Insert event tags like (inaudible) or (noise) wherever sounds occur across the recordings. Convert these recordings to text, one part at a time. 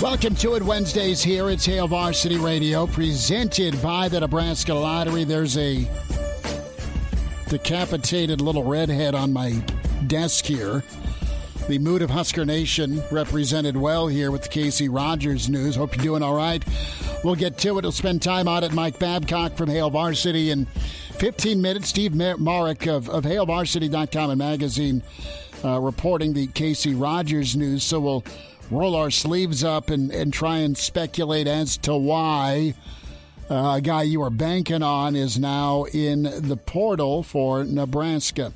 Welcome to it Wednesdays here. It's Hail Varsity Radio, presented by the Nebraska Lottery. There's a decapitated little redhead on my desk here. The mood of Husker Nation represented well here with the Casey Rogers news. Hope you're doing all right. We'll get to it. We'll spend time on it. Mike Babcock from Hail Varsity in 15 minutes. Steve Marik of, of HailVarsity.com and magazine uh, reporting the Casey Rogers news. So we'll roll our sleeves up and, and try and speculate as to why uh, a guy you were banking on is now in the portal for Nebraska.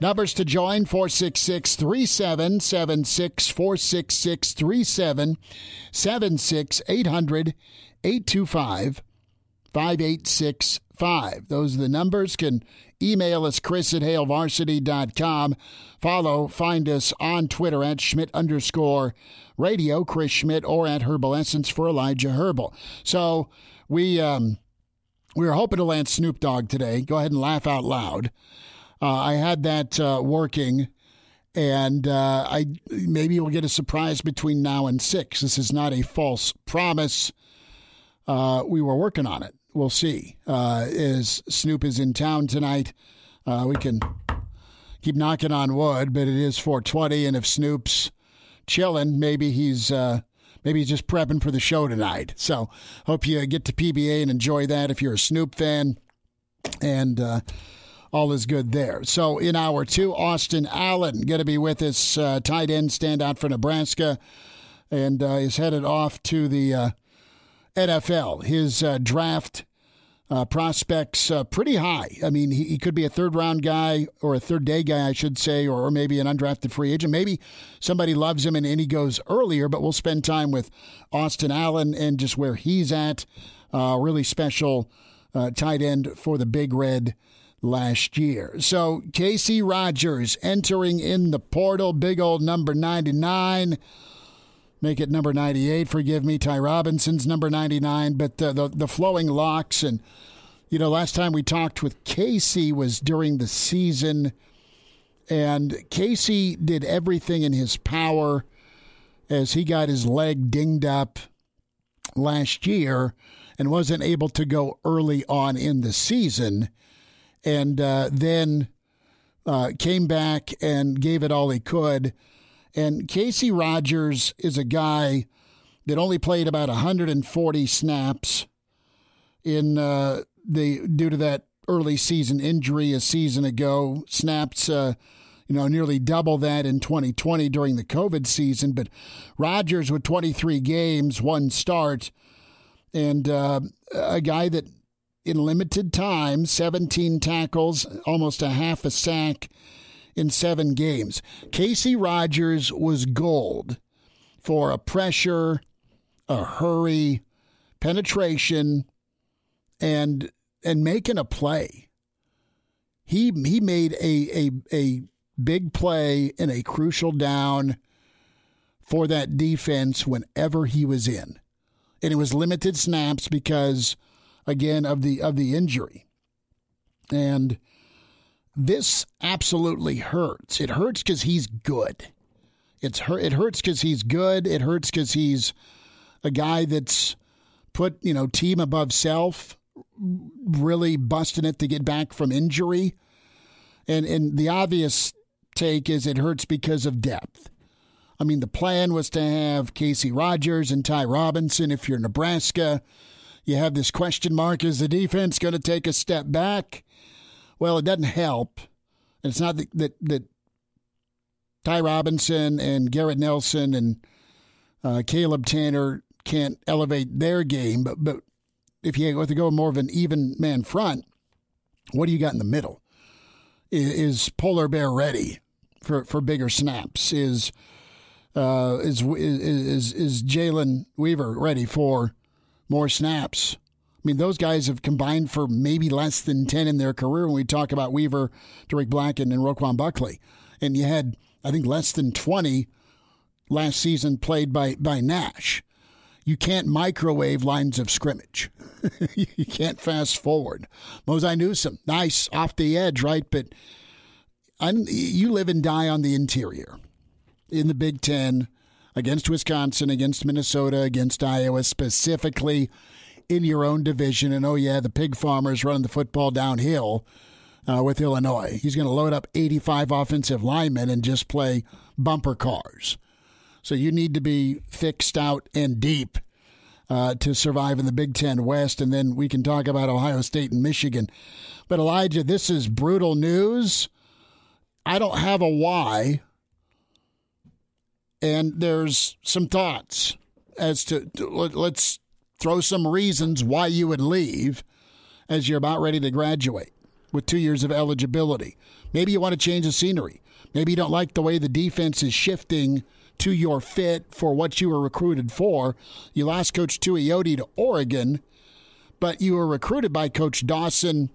Numbers to join 466 3776 466 3776 800 825 5865. Those are the numbers. Can email us, chris at hailvarsity.com. Follow, find us on Twitter at Schmidt underscore radio, Chris Schmidt, or at Herbal Essence for Elijah Herbal. So we um, we were hoping to land Snoop Dogg today. Go ahead and laugh out loud. Uh, I had that uh, working, and uh, I maybe we'll get a surprise between now and six. This is not a false promise. Uh, we were working on it. We'll see. Uh, as Snoop is in town tonight, uh, we can keep knocking on wood, but it is 420, and if Snoop's chilling. Maybe he's uh, maybe he's just prepping for the show tonight. So hope you get to PBA and enjoy that if you're a Snoop fan. And uh, all is good there. So in hour two, Austin Allen going to be with us, uh, tight end standout for Nebraska, and uh, is headed off to the uh, NFL. His uh, draft uh, prospects uh, pretty high. I mean, he, he, could be a third round guy or a third day guy, I should say, or, or maybe an undrafted free agent. Maybe somebody loves him and, and, he goes earlier, but we'll spend time with Austin Allen and just where he's at. Uh, really special uh, tight end for the Big Red last year. So Casey Rogers entering in the portal, big old number 99 make it number 98. Forgive me. Ty Robinson's number 99. But the, the, the flowing locks. And, you know, last time we talked with Casey was during the season. And Casey did everything in his power as he got his leg dinged up last year and wasn't able to go early on in the season. And uh, then uh, came back and gave it all he could and Casey Rogers is a guy that only played about 140 snaps in uh, the due to that early season injury a season ago. Snaps, uh, you know, nearly double that in 2020 during the COVID season. But Rogers with 23 games, one start, and uh, a guy that in limited time, 17 tackles, almost a half a sack in seven games. Casey Rogers was gold for a pressure, a hurry, penetration, and and making a play. He he made a a a big play in a crucial down for that defense whenever he was in. And it was limited snaps because again of the of the injury. And this absolutely hurts. It hurts because he's good. It's hurt. It hurts because he's good. It hurts because he's a guy that's put you know team above self, really busting it to get back from injury. And and the obvious take is it hurts because of depth. I mean, the plan was to have Casey Rogers and Ty Robinson if you're Nebraska. You have this question mark is the defense going to take a step back? Well, it doesn't help. It's not that, that, that Ty Robinson and Garrett Nelson and uh, Caleb Tannor can't elevate their game, but, but if you have to go more of an even man front, what do you got in the middle? Is, is Polar Bear ready for, for bigger snaps? Is uh, is is is Jalen Weaver ready for more snaps? I mean, those guys have combined for maybe less than ten in their career. When we talk about Weaver, Derek Blacken, and Ru'Quan Buckley, and you had I think less than twenty last season played by by Nash. You can't microwave lines of scrimmage. (laughs) you can't fast forward. Mosai Newsom, nice off the edge, right? But I'm, you live and die on the interior in the Big Ten against Wisconsin, against Minnesota, against Iowa, specifically in your own division. And oh, yeah, the pig farmers running the football downhill uh, with Illinois. He's going to load up 85 offensive linemen and just play bumper cars. So you need to be fixed out and deep uh, to survive in the Big Ten West. And then we can talk about Ohio State and Michigan. But Elijah, this is brutal news. I don't have a why and there's some thoughts as to let's throw some reasons why you would leave as you're about ready to graduate with two years of eligibility. Maybe you want to change the scenery. Maybe you don't like the way the defense is shifting to your fit for what you were recruited for. You lost Coach Tuioti to Oregon, but you were recruited by Coach Dawson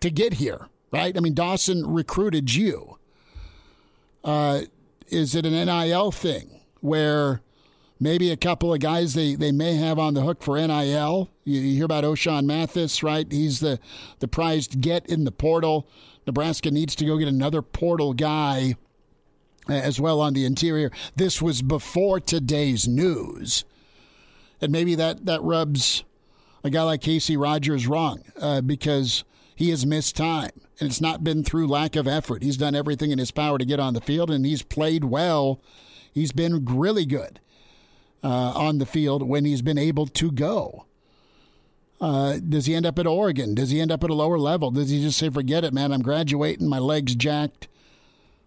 to get here, right? I mean, Dawson recruited you. Uh, is it an NIL thing where maybe a couple of guys they, they may have on the hook for NIL? You, you hear about Ochaun Mathis, right? He's the, the prized get in the portal. Nebraska needs to go get another portal guy as well on the interior. This was before today's news. And maybe that, that rubs a guy like Casey Rogers wrong uh, because he has missed time and it's not been through lack of effort. He's done everything in his power to get on the field, and he's played well. He's been really good uh, on the field when he's been able to go. Uh, does he end up at Oregon? Does he end up at a lower level? Does he just say, forget it, man, I'm graduating, my leg's jacked?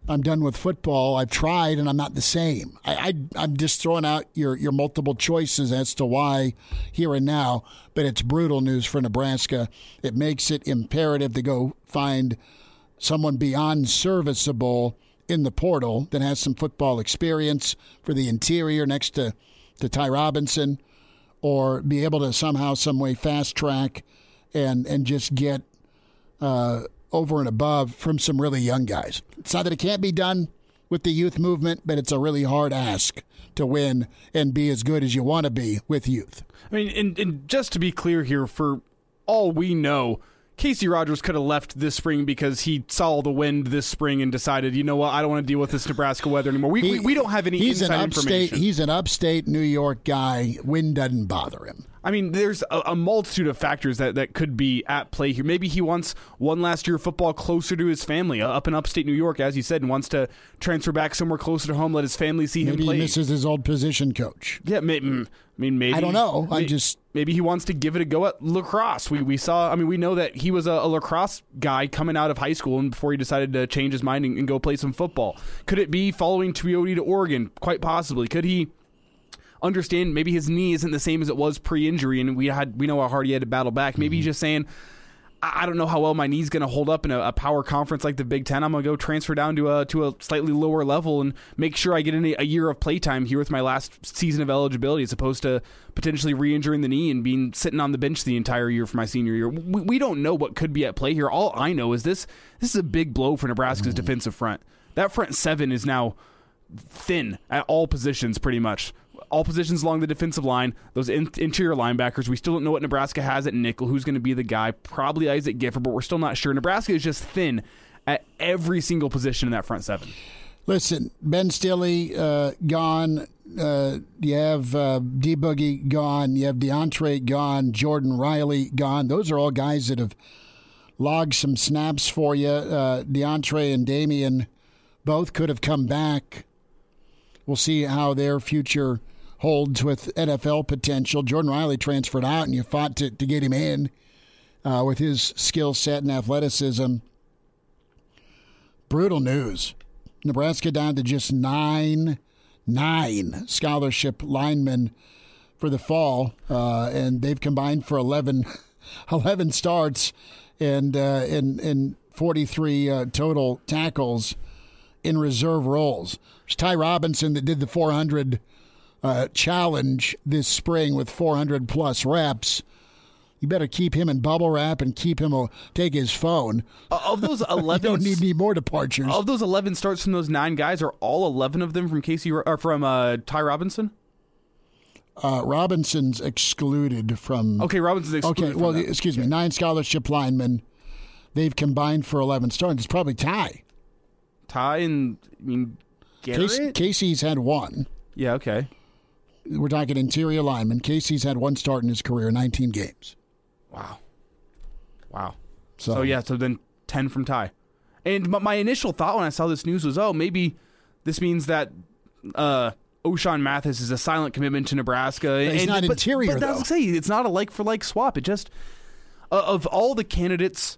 I'm done with football. I've tried and I'm not the same. I, I am just throwing out your your multiple choices as to why here and now, but it's brutal news for Nebraska. It makes it imperative to go find someone beyond serviceable in the portal that has some football experience for the interior next to to Ty Robinson, or be able to somehow, some way, fast track and and just get. Uh, over and above from some really young guys. It's not that it can't be done with the youth movement, but it's a really hard ask to win and be as good as you want to be with youth. I mean, and, and just to be clear here, for all we know, Casey Rogers could have left this spring because he saw the wind this spring and decided, you know what, I don't want to deal with this Nebraska weather anymore. We, he, we, we, don't have any he's inside an upstate, information. He's an upstate New York guy. Wind doesn't bother him. I mean, there's a, a, multitude of factors that, that could be at play here. Maybe he wants one last year of football closer to his family, uh, up in upstate New York, as you said, and wants to transfer back somewhere closer to home, let his family see maybe him play. Maybe he misses his old position coach. Yeah, maybe, mm, I mean, maybe. I don't know. I just. Maybe he wants to give it a go at lacrosse. We, we saw, I mean, we know that he was a, a lacrosse guy coming out of high school and before he decided to change his mind and, and go play some football. Could it be following Tuioti to Oregon? Quite possibly. Could he understand maybe his knee isn't the same as it was pre-injury, and we had we know how hard he had to battle back. Maybe mm-hmm. he's just saying. I don't know how well my knee's going to hold up in a, a, power conference like the Big Ten. I'm going to go transfer down to a to a slightly lower level and make sure I get in a, a year of playtime here with my last season of eligibility, as opposed to potentially re-injuring the knee and being sitting on the bench the entire year for my senior year. We, we don't know what could be at play here. All I know is this: this is a big blow for Nebraska's mm. defensive front. That front seven is now thin at all positions, pretty much all positions along the defensive line, those in- interior linebackers. We still don't know what Nebraska has at nickel, who's going to be the guy. Probably Isaac Gifford, but we're still not sure. Nebraska is just thin at every single position in that front seven. Listen, Ben Stille uh, gone. Uh, you have uh, D Boogie gone. You have DeAndre gone. Jordan Riley gone. Those are all guys that have logged some snaps for you. Uh, and Damian both could have come back. We'll see how their future holds with NFL potential. Jordan Riley transferred out, and you fought to, to get him in uh, with his skill set and athleticism. Brutal news. Nebraska down to just nine, nine scholarship linemen for the fall, uh, and they've combined for 11, (laughs) 11 starts and uh, in in 43 uh, total tackles in reserve roles. There's Ty Robinson that did the 400 uh, challenge this spring with 400 plus reps. You better keep him in bubble wrap and keep him. Uh, take his phone. Uh, of those (laughs) eleven, don't need any more departures. Of those eleven starts from those nine guys, are all eleven of them from Casey or from uh, Ty Robinson? Uh, Robinson's excluded from. Okay, Robinson's excluded. Okay, well, that. excuse me. Nine scholarship linemen. They've combined for eleven starts. It's probably Ty. Ty and I mean Garrett. Casey, Casey's had one. Yeah. Okay. We're talking interior lineman. Casey's had one start in his career, 19 games. Wow. Wow. So, so yeah, so then 10 from Ty. And my initial thought when I saw this news was, oh, maybe this means that uh, Ochaun Mathis is a silent commitment to Nebraska. He's and, not but, interior, but though. That's say it's not a like for like swap. It just uh, of all the candidates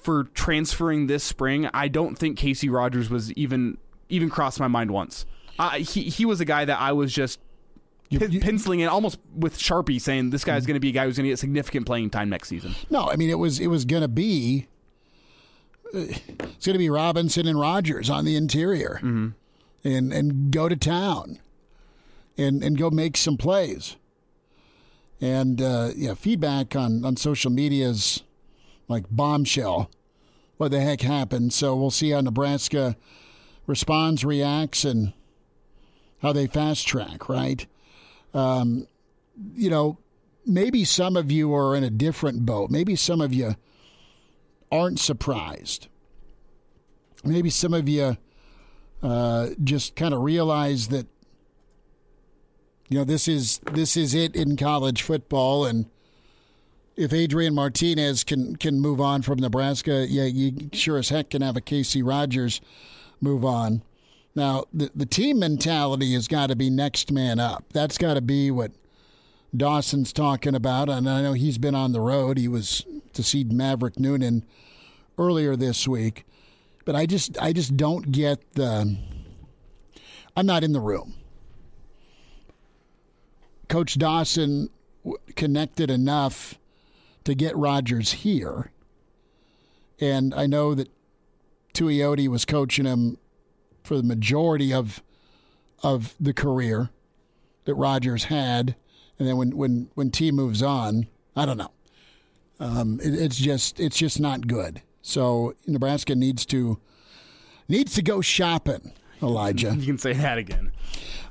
for transferring this spring, I don't think Casey Rogers was even even crossed my mind once. Uh, he he was a guy that I was just you, you, penciling in almost with Sharpie, saying this guy's mm-hmm. going to be a guy who's going to get significant playing time next season. No, I mean it was it was going to be it's going to be Robinson and Rogers on the interior, mm-hmm. and and go to town, and and go make some plays. And uh, yeah, feedback on on social media is like bombshell. What the heck happened? So we'll see how Nebraska responds, reacts, and how they fast track. Right. Um, you know, maybe some of you are in a different boat. Maybe some of you aren't surprised. Maybe some of you uh, just kind of realize that you know this is this is it in college football, and if Adrian Martinez can can move on from Nebraska, yeah, you sure as heck can have a Casey Rogers move on. Now, the, the team mentality has got to be next man up. That's got to be what Dawson's talking about. And I know he's been on the road. He was to see Maverick Noonan earlier this week. But I just I just don't get the I'm not in the room. Coach Dawson connected enough to get Rogers here. And I know that Tuioti was coaching him for the majority of of the career that Rogers had, and then when when when T moves on, I don't know. Um, it, it's just it's just not good. So Nebraska needs to needs to go shopping. Elijah, (laughs) you can say that again.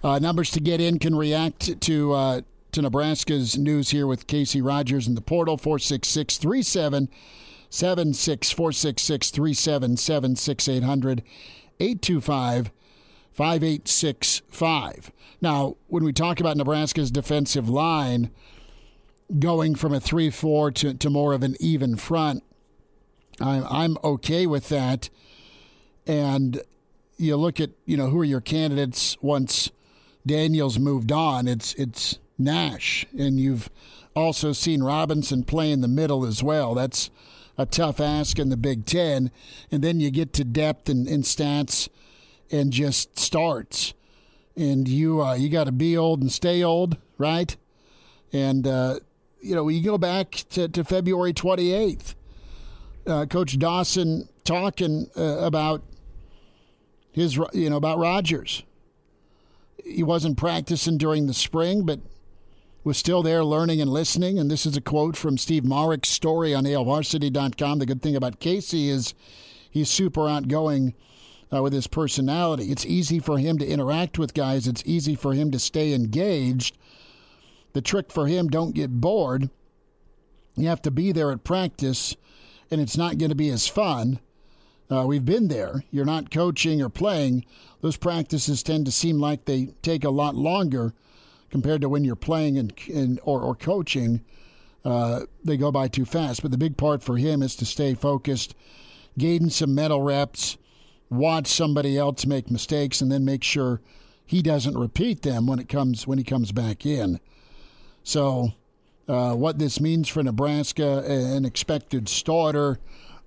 Uh, numbers to get in can react to uh, to Nebraska's news here with Casey Rogers in the portal four six six three seven seven six four six six three seven seven six eight hundred. 825 5865. Now, when we talk about Nebraska's defensive line going from a 3 4 to, to more of an even front, I'm, I'm okay with that. And you look at, you know, who are your candidates once Daniels moved on? It's, it's Nash. And you've also seen Robinson play in the middle as well. That's a tough ask in the Big Ten. And then you get to depth and, and stats and just starts. And you uh, you got to be old and stay old, right? And, uh, you know, you go back to, to February 28th, uh, Coach Dawson talking uh, about his, you know, about Rogers. He wasn't practicing during the spring, but was still there learning and listening. And this is a quote from Steve Marik's story on hailvarsity.com. The good thing about Casey is he's super outgoing uh, with his personality. It's easy for him to interact with guys, it's easy for him to stay engaged. The trick for him, don't get bored. You have to be there at practice, and it's not going to be as fun. Uh, we've been there. You're not coaching or playing. Those practices tend to seem like they take a lot longer compared to when you're playing and, and or, or coaching. Uh, they go by too fast. But the big part for him is to stay focused, gain some mental reps, watch somebody else make mistakes, and then make sure he doesn't repeat them when it comes when he comes back in. So, uh, what this means for Nebraska, an expected starter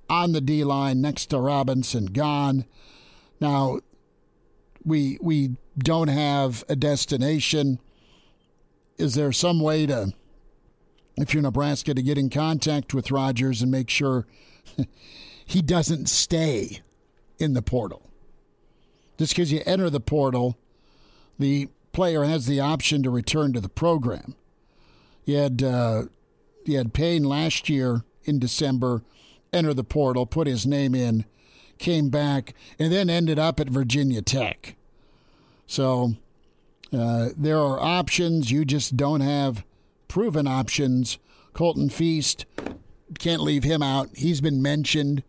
on the D line next to Robinson gone. Now, we we don't have a destination. Is there some way to, if you're Nebraska, to get in contact with Rogers and make sure (laughs) he doesn't stay in the portal? Just because you enter the portal, the player has the option to return to the program. You had uh, you had Payne last year in December enter the portal, put his name in, came back, and then ended up at Virginia Tech. So uh, there are options. You just don't have proven options. Colton Feist, can't leave him out. He's been mentioned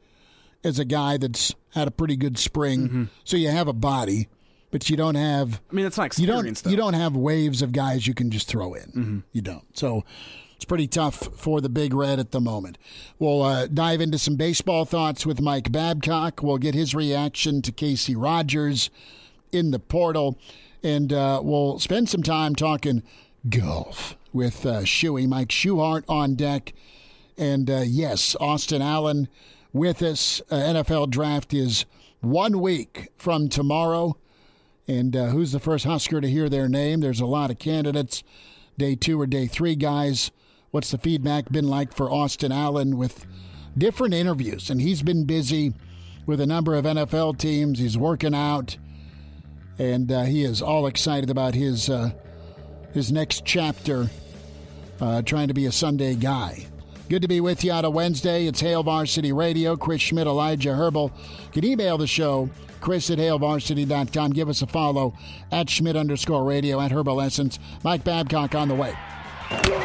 as a guy that's had a pretty good spring. Mm-hmm. So you have a body, but you don't have. I mean, it's not you don't, though. You don't have waves of guys you can just throw in. Mm-hmm. You don't. So it's pretty tough for the Big Red at the moment. We'll uh, dive into some baseball thoughts with Mike Babcock. We'll get his reaction to Casey Rogers in the portal, and uh, we'll spend some time talking golf with uh, Shuey, Mike Schuhart on deck. And uh, yes, Austin Allen with us. Uh, NFL draft is one week from tomorrow. And uh, who's the first Husker to hear their name? There's a lot of candidates. Day two or day three guys. What's the feedback been like for Austin Allen with different interviews? And he's been busy with a number of NFL teams. He's working out, and uh, he is all excited about his uh, his next chapter, uh, trying to be a Sunday guy. Good to be with you on a Wednesday. It's Hail Varsity Radio. Chris Schmidt, Elijah Herbal. You can email the show, chris at hailvarsity.com. Give us a follow at Schmidt underscore radio at Herbal Essence. Mike Babcock on the way.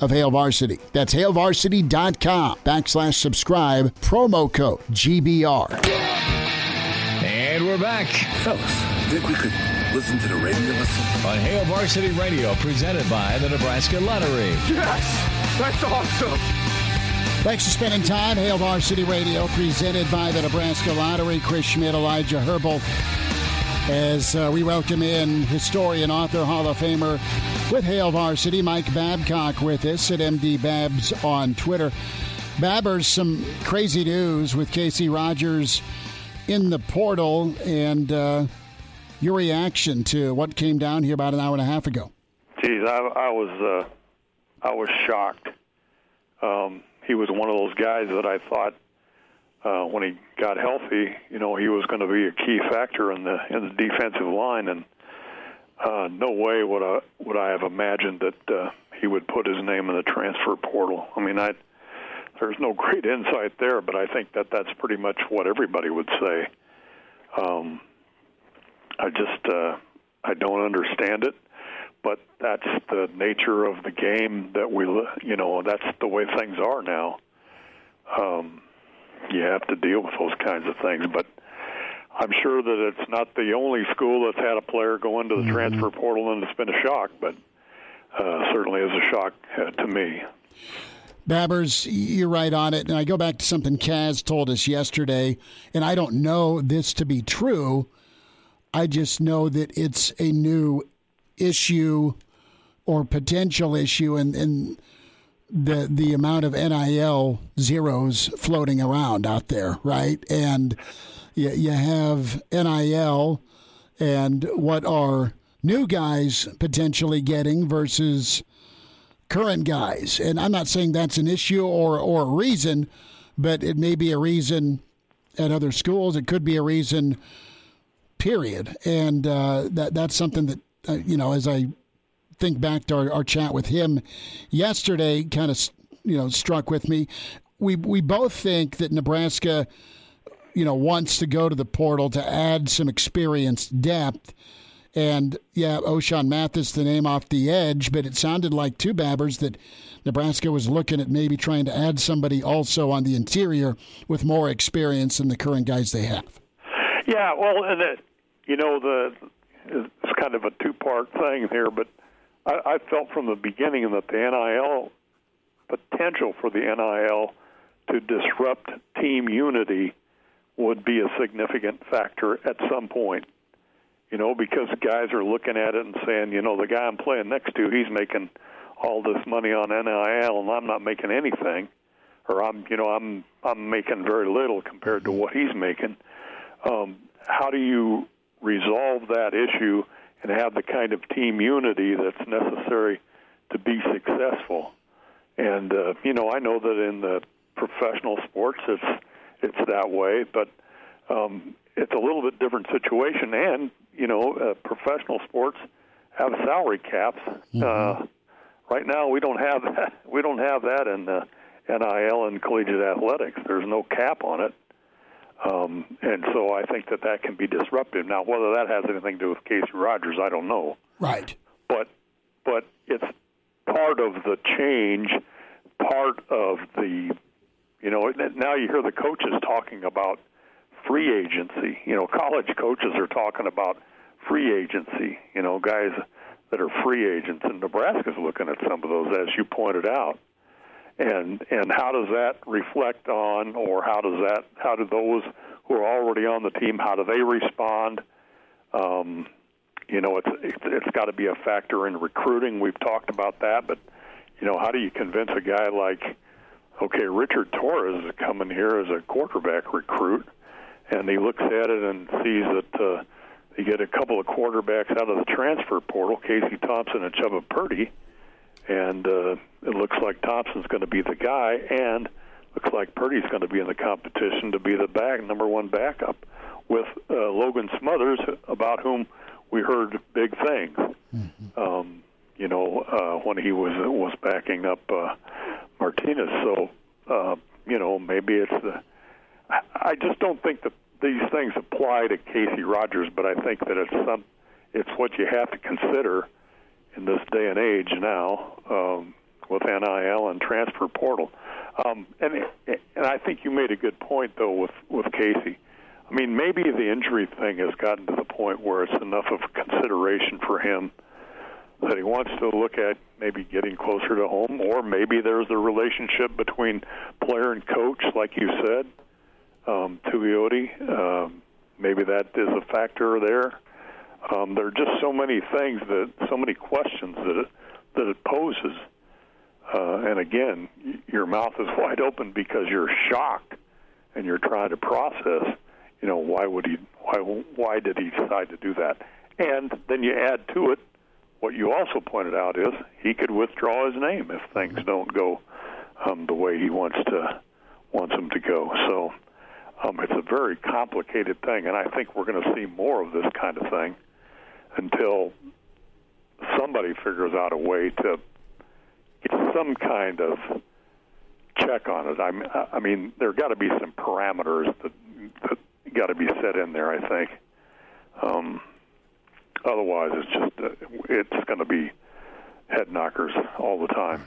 of Hail Varsity. That's hailvarsity.com backslash subscribe, promo code GBR. And we're back. Fellas, think we could listen to the radio listen? On Hail Varsity Radio, presented by the Nebraska Lottery. Yes! That's awesome! Thanks for spending time. Hail Varsity Radio, presented by the Nebraska Lottery. Chris Schmidt, Elijah Herbal as uh, we welcome in historian, author, Hall of Famer with Hail Varsity, Mike Babcock with us at MD Babs on Twitter. Babbers, some crazy news with Casey Rogers in the portal and uh, your reaction to what came down here about an hour and a half ago. Geez, I, I was uh, I was shocked. Um, he was one of those guys that I thought – uh, when he got healthy, you know, he was going to be a key factor in the in the defensive line, and uh, no way would I would I have imagined that uh, he would put his name in the transfer portal. I mean, I there's no great insight there, but I think that that's pretty much what everybody would say. Um, I just uh, I don't understand it, but that's the nature of the game that we you know that's the way things are now. Um, you have to deal with those kinds of things. But I'm sure that it's not the only school that's had a player go into the mm-hmm. transfer portal and it's been a shock, but uh, certainly is a shock uh, to me. Babbers, you're right on it. And I go back to something Kaz told us yesterday, and I don't know this to be true. I just know that it's a new issue or potential issue, and, and the the amount of NIL zeros floating around out there, right? And you, you have NIL and what are new guys potentially getting versus current guys. And I'm not saying that's an issue or or a reason, but it may be a reason at other schools. It could be a reason. Period. And uh, that that's something that uh, you know as I think back to our, our chat with him yesterday, kind of you know struck with me. we we both think that Nebraska, you know, wants to go to the portal to add some experience depth. And yeah, Ochaun Mathis, the name off the edge, but it sounded like two Babbers that Nebraska was looking at maybe trying to add somebody also on the interior with more experience than the current guys they have. Yeah, well, and it, you know the it's kind of a two-part thing here, but I, I felt from the beginning that the NIL potential for the NIL to disrupt team unity would be a significant factor at some point. You know, because guys are looking at it and saying, you know, the guy I'm playing next to, he's making all this money on NIL, and I'm not making anything, or I'm, you know, I'm I'm making very little compared to what he's making. Um, how do you resolve that issue and have the kind of team unity that's necessary to be successful? And uh, you know, I know that in the professional sports, it's it's that way, but um, it's a little bit different situation. And you know, uh, professional sports have salary caps. Mm-hmm. Uh, right now, we don't have (laughs) that. We don't have that in uh, NIL and collegiate athletics. There's no cap on it. Um, and so I think that that can be disruptive. Now, whether that has anything to do with Casey Rogers, I don't know. Right. But but it's part of the change, part of the, you know, now you hear the coaches talking about free agency. You know, college coaches are talking about free agency. You know, guys that are free agents, and Nebraska's looking at some of those, as you pointed out. And and how does that reflect on, or how does that, how do those who are already on the team, how do they respond? Um, you know, it's it's, it's got to be a factor in recruiting. We've talked about that, but you know, how do you convince a guy like, okay, Richard Torres is coming here as a quarterback recruit? and he looks at it and sees that uh, they get a couple of quarterbacks out of the transfer portal, Casey Thompson and Chubba Purdy, and uh, it looks like Thompson's going to be the guy, and looks like Purdy's going to be in the competition to be the back number one backup with uh, Logan Smothers, about whom we heard big things. Mm-hmm. Um, you know, uh, when he was was backing up uh, Martinez, so uh, you know maybe it's the I just don't think that these things apply to Casey Rogers, but I think that it's some, it's what you have to consider in this day and age now um, with NIL and transfer portal. Um, and and I think you made a good point though with with Casey. I mean, maybe the injury thing has gotten to the point where it's enough of consideration for him that he wants to look at maybe getting closer to home, or maybe there's a relationship between player and coach, like you said um, Tuioti. Um, maybe that is a factor there. Um, there are just so many things that, so many questions that it, that it poses. Uh, and again, your mouth is (laughs) wide open because you're shocked and you're trying to process. You know, why would he? Why? Why did he decide to do that? And then you add to it what you also pointed out is he could withdraw his name if things don't go um, the way he wants to wants them to go. So um, it's a very complicated thing, and I think we're going to see more of this kind of thing until somebody figures out a way to get some kind of check on it. I mean, I mean there got to be some parameters that, that got to be set in there. I think. Um, otherwise, it's just uh, it's going to be head knockers all the time.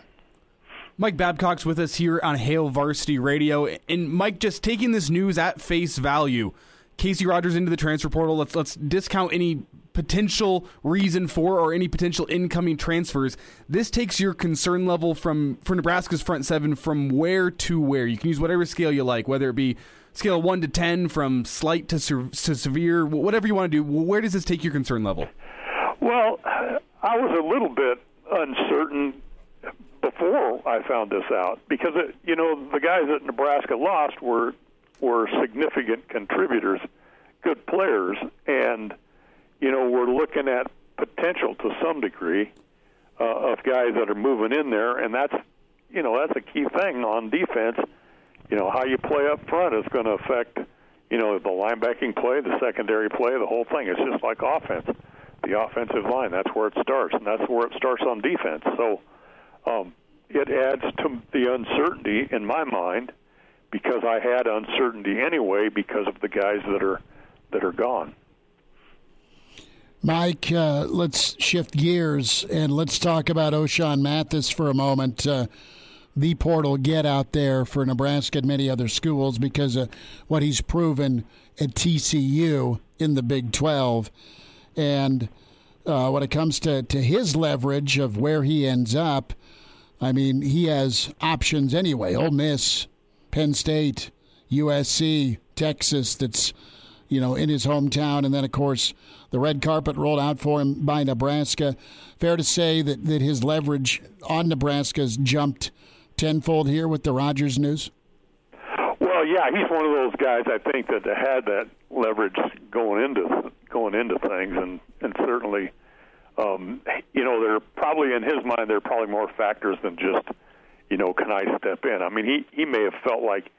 Mike Babcock's with us here on Hail Varsity Radio. And Mike, just taking this news at face value, Casey Rogers into the transfer portal. Let's let's discount any potential reason for or any potential incoming transfers. This takes your concern level from for Nebraska's front seven from where to where. You can use whatever scale you like, whether it be scale one to ten, from slight to, to severe, whatever you want to do. Where does this take your concern level? Well, I was a little bit uncertain before I found this out because it, you know the guys that Nebraska lost were were significant contributors, good players, and you know we're looking at potential to some degree uh, of guys that are moving in there, and that's you know that's a key thing on defense. You know how you play up front is going to affect you know the linebacking play, the secondary play, the whole thing. It's just like offense. The offensive line, that's where it starts, and that's where it starts on defense. So um, it adds to the uncertainty in my mind because I had uncertainty anyway because of the guys that are that are gone. Mike, uh, let's shift gears and let's talk about Ochaun Mathis for a moment. Uh, the portal get out there for Nebraska and many other schools because of what he's proven at TCU in the Big 12. And uh, when it comes to, to his leverage of where he ends up, I mean, he has options anyway. Ole Miss, Penn State, USC, Texas, that's, you know, in his hometown. And then, of course, the red carpet rolled out for him by Nebraska. Fair to say that, that his leverage on Nebraska has jumped tenfold here with the Rogers news? Well, yeah, he's one of those guys I think that had that leverage going into going into things, and and certainly, um, you know, there probably in his mind there are probably more factors than just, you know, can I step in? I mean, he he may have felt like.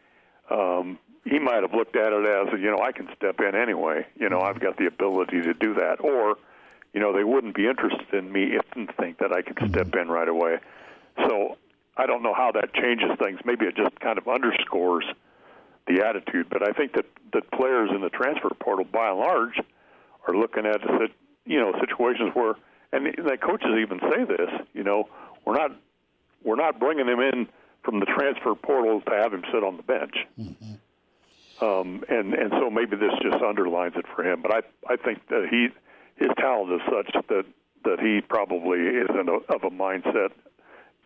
Um, he might have looked at it as, you know, I can step in anyway. You know, I've got the ability to do that. Or, you know, they wouldn't be interested in me if they didn't think that I could step in right away. So I don't know how that changes things. Maybe it just kind of underscores the attitude. But I think that that players in the transfer portal, by and large, are looking at you know situations where, and the coaches even say this. You know, we're not we're not bringing him in from the transfer portal to have him sit on the bench. Mm-hmm. Um, and and so maybe this just underlines it for him. But I I think that he his talent is such that that he probably isn't a, of a mindset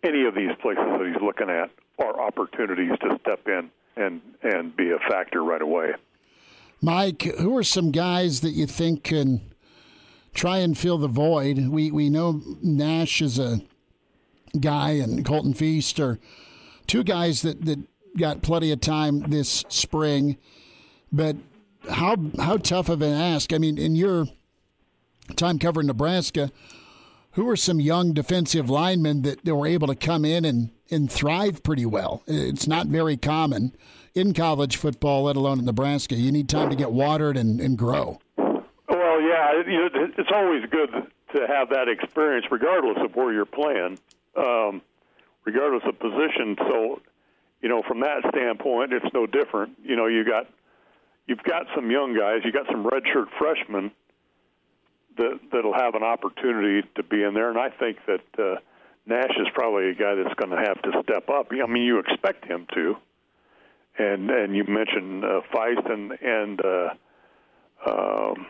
any of these places that he's looking at are opportunities to step in and and be a factor right away. Mike, who are some guys that you think can try and fill the void? We we know Nash is a guy and Colton Feist are two guys that, that got plenty of time this spring. But how how tough of an ask? I mean, in your time covering Nebraska, who are some young defensive linemen that, were able to come in and, and thrive pretty well. It's not very common in college football, let alone in Nebraska. You need time to get watered and, and grow. Well, yeah, it, it's always good to have that experience, regardless of where you're playing, um, regardless of position. So, you know, from that standpoint, it's no different. You know, you got you've got some young guys, you got some redshirt freshmen that that'll have an opportunity to be in there. And I think that uh, Nash is probably a guy that's going to have to step up. I mean, you expect him to. And and you mentioned uh, Feist and and uh, um,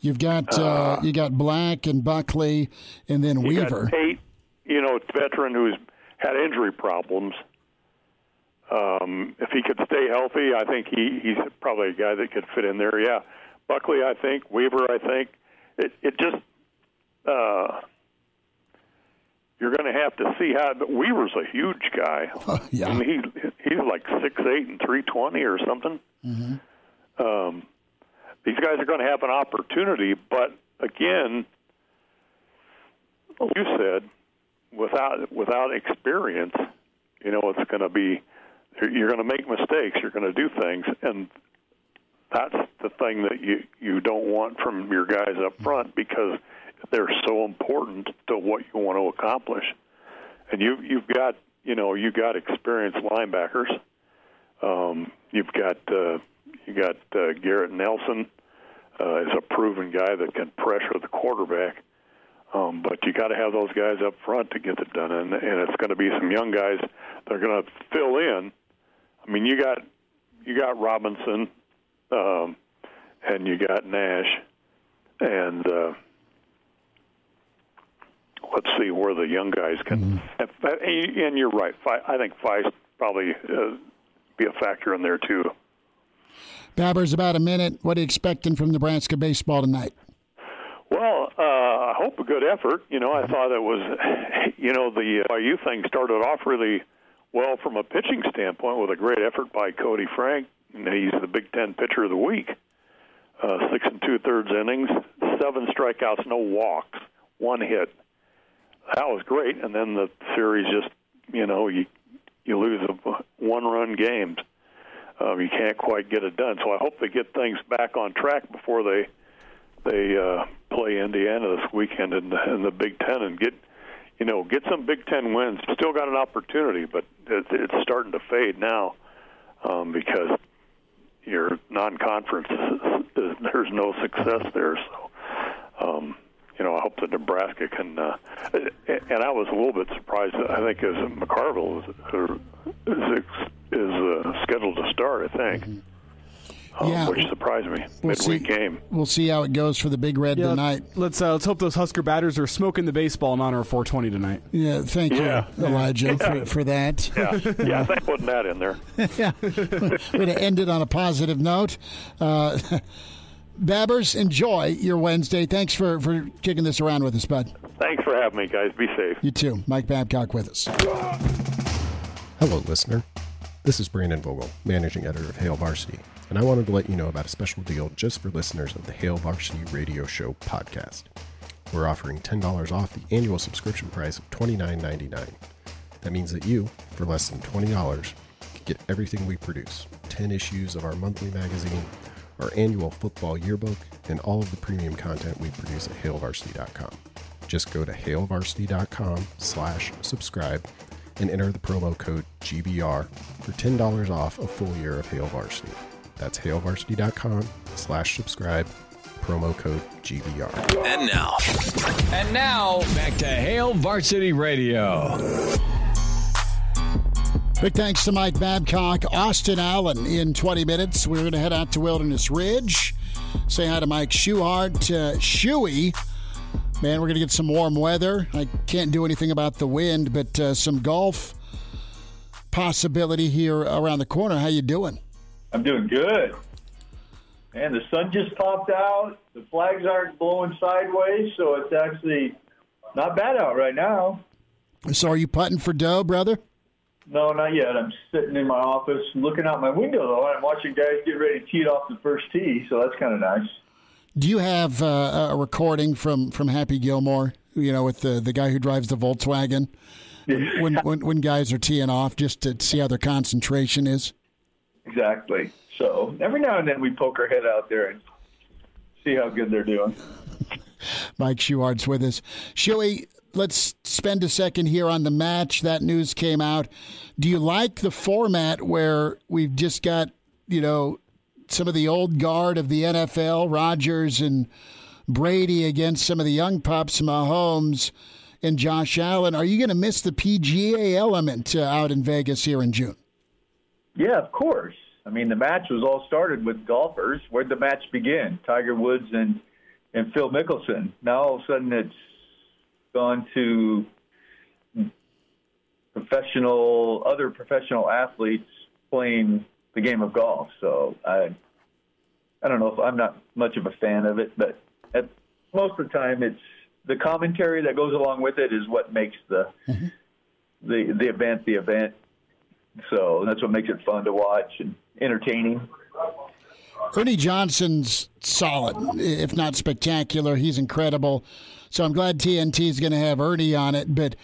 you've got uh, uh, you got Black and Buckley, and then Weaver. Got Tate, you know, veteran who's had injury problems. Um, if he could stay healthy, I think he he's probably a guy that could fit in there. Yeah, Buckley, I think Weaver, I think it it just uh, you're going to have to see how. But Weaver's a huge guy. Uh, (laughs) yeah, I mean, he he's like six eight and three twenty or something. Mm-hmm. Um, these guys are going to have an opportunity, but again, you said without without experience, you know, it's going to be you're going to make mistakes. You're going to do things, and that's the thing that you you don't want from your guys up front because they're so important to what you want to accomplish. And you you've got you know you got experienced linebackers. Um, you've got uh, you got uh, Garrett Nelson uh, is a proven guy that can pressure the quarterback. Um, but you got to have those guys up front to get it done, and, and it's going to be some young guys that are going to fill in. I mean, you got you got Robinson, um, and you got Nash, and uh, let's see where the young guys can. Mm-hmm. And you're right. I think Feist probably uh, be a factor in there too. Babbers, about a minute. What are you expecting from Nebraska baseball tonight? Well, uh, I hope a good effort. You know, I thought it was, you know, the YU thing started off really well from a pitching standpoint with a great effort by Koty Frank he's the Big Ten pitcher of the week. Uh, six and two thirds innings, seven strikeouts, no walks, one hit. That was great. And then the series just, you know, you you lose a one-run games. Um, you can't quite get it done. So I hope they get things back on track before they they uh, play Indiana this weekend in the, in the Big Ten and get you know get some Big Ten wins. Still got an opportunity, but it, it's starting to fade now. um, because your non-conference there's no success there. So, um, you know, I hope that Nebraska can. Uh, and I was a little bit surprised. I think as McCarville is is, is uh, scheduled to start. I think. Mm-hmm yeah. which surprised me. We'll Midweek see, game. We'll see how it goes for the Big Red yeah, tonight. Let's uh, let's hope those Husker batters are smoking the baseball in honor of 420 tonight. Yeah, thank yeah. you, Elijah, yeah. for, for that. (laughs) Yeah, yeah, thank putting that in there. (laughs) yeah, we're going to end it on a positive note. Uh, (laughs) Babbers, enjoy your Wednesday. Thanks for, for kicking this around with us, bud. Thanks for having me, guys. Be safe. You too. Mike Babcock with us. Hello, listener. This is Brandon Vogel, managing editor of Hail Varsity and I wanted to let you know about a special deal just for listeners of the Hail Varsity Radio Show podcast. We're offering $10 off the annual subscription price of $29.99. That means that you, for less than $20, can get everything we produce 10 issues of our monthly magazine, our annual football yearbook, and all of the premium content we produce at hailvarsity.com. Just go to hailvarsity.com slash subscribe and enter the promo code GBR for $10 off a full year of Hail Varsity. That's hailvarsity.com slash subscribe, promo code GBR. And now. And now, back to Hail Varsity Radio. Big thanks to Mike Babcock. Austin Allen in 20 minutes. We're going to head out to Wilderness Ridge. Say hi to Mike Schuhart. Uh, Shuey. Man, we're going to get some warm weather. I can't do anything about the wind, but uh, some golf possibility here around the corner. How you doing? I'm doing good. And the sun just popped out. The flags aren't blowing sideways, so it's actually not bad out right now. So, are you putting for dough, brother? No, not yet. I'm sitting in my office looking out my window, though, and I'm watching guys get ready to tee it off the first tee, so that's kind of nice. Do you have uh, a recording from, from Happy Gilmore, you know, with the, the guy who drives the Volkswagen? (laughs) when, when, when guys are teeing off, just to see how their concentration is? Exactly. So every now and then we poke our head out there and see how good they're doing. Mike Schuhart's with us. Shuey, let's spend a second here on the match. That news came out. Do you like the format where we've just got, you know, some of the old guard of the NFL, Rodgers and Brady against some of the young pups, Mahomes and Josh Allen? Are you going to miss the PGA element uh, out in Vegas here in June? Yeah, of course. I mean, the match was all started with golfers. Where'd the match begin? Tiger Woods and and Phil Mickelson. Now all of a sudden it's gone to professional, other professional athletes playing the game of golf. So I, I don't know if I'm not much of a fan of it, but at most of the time it's the commentary that goes along with it is what makes the mm-hmm. the the event the event. So that's what makes it fun to watch and entertaining. Ernie Johnson's solid, if not spectacular. He's incredible. So I'm glad TNT is going to have Ernie on it. But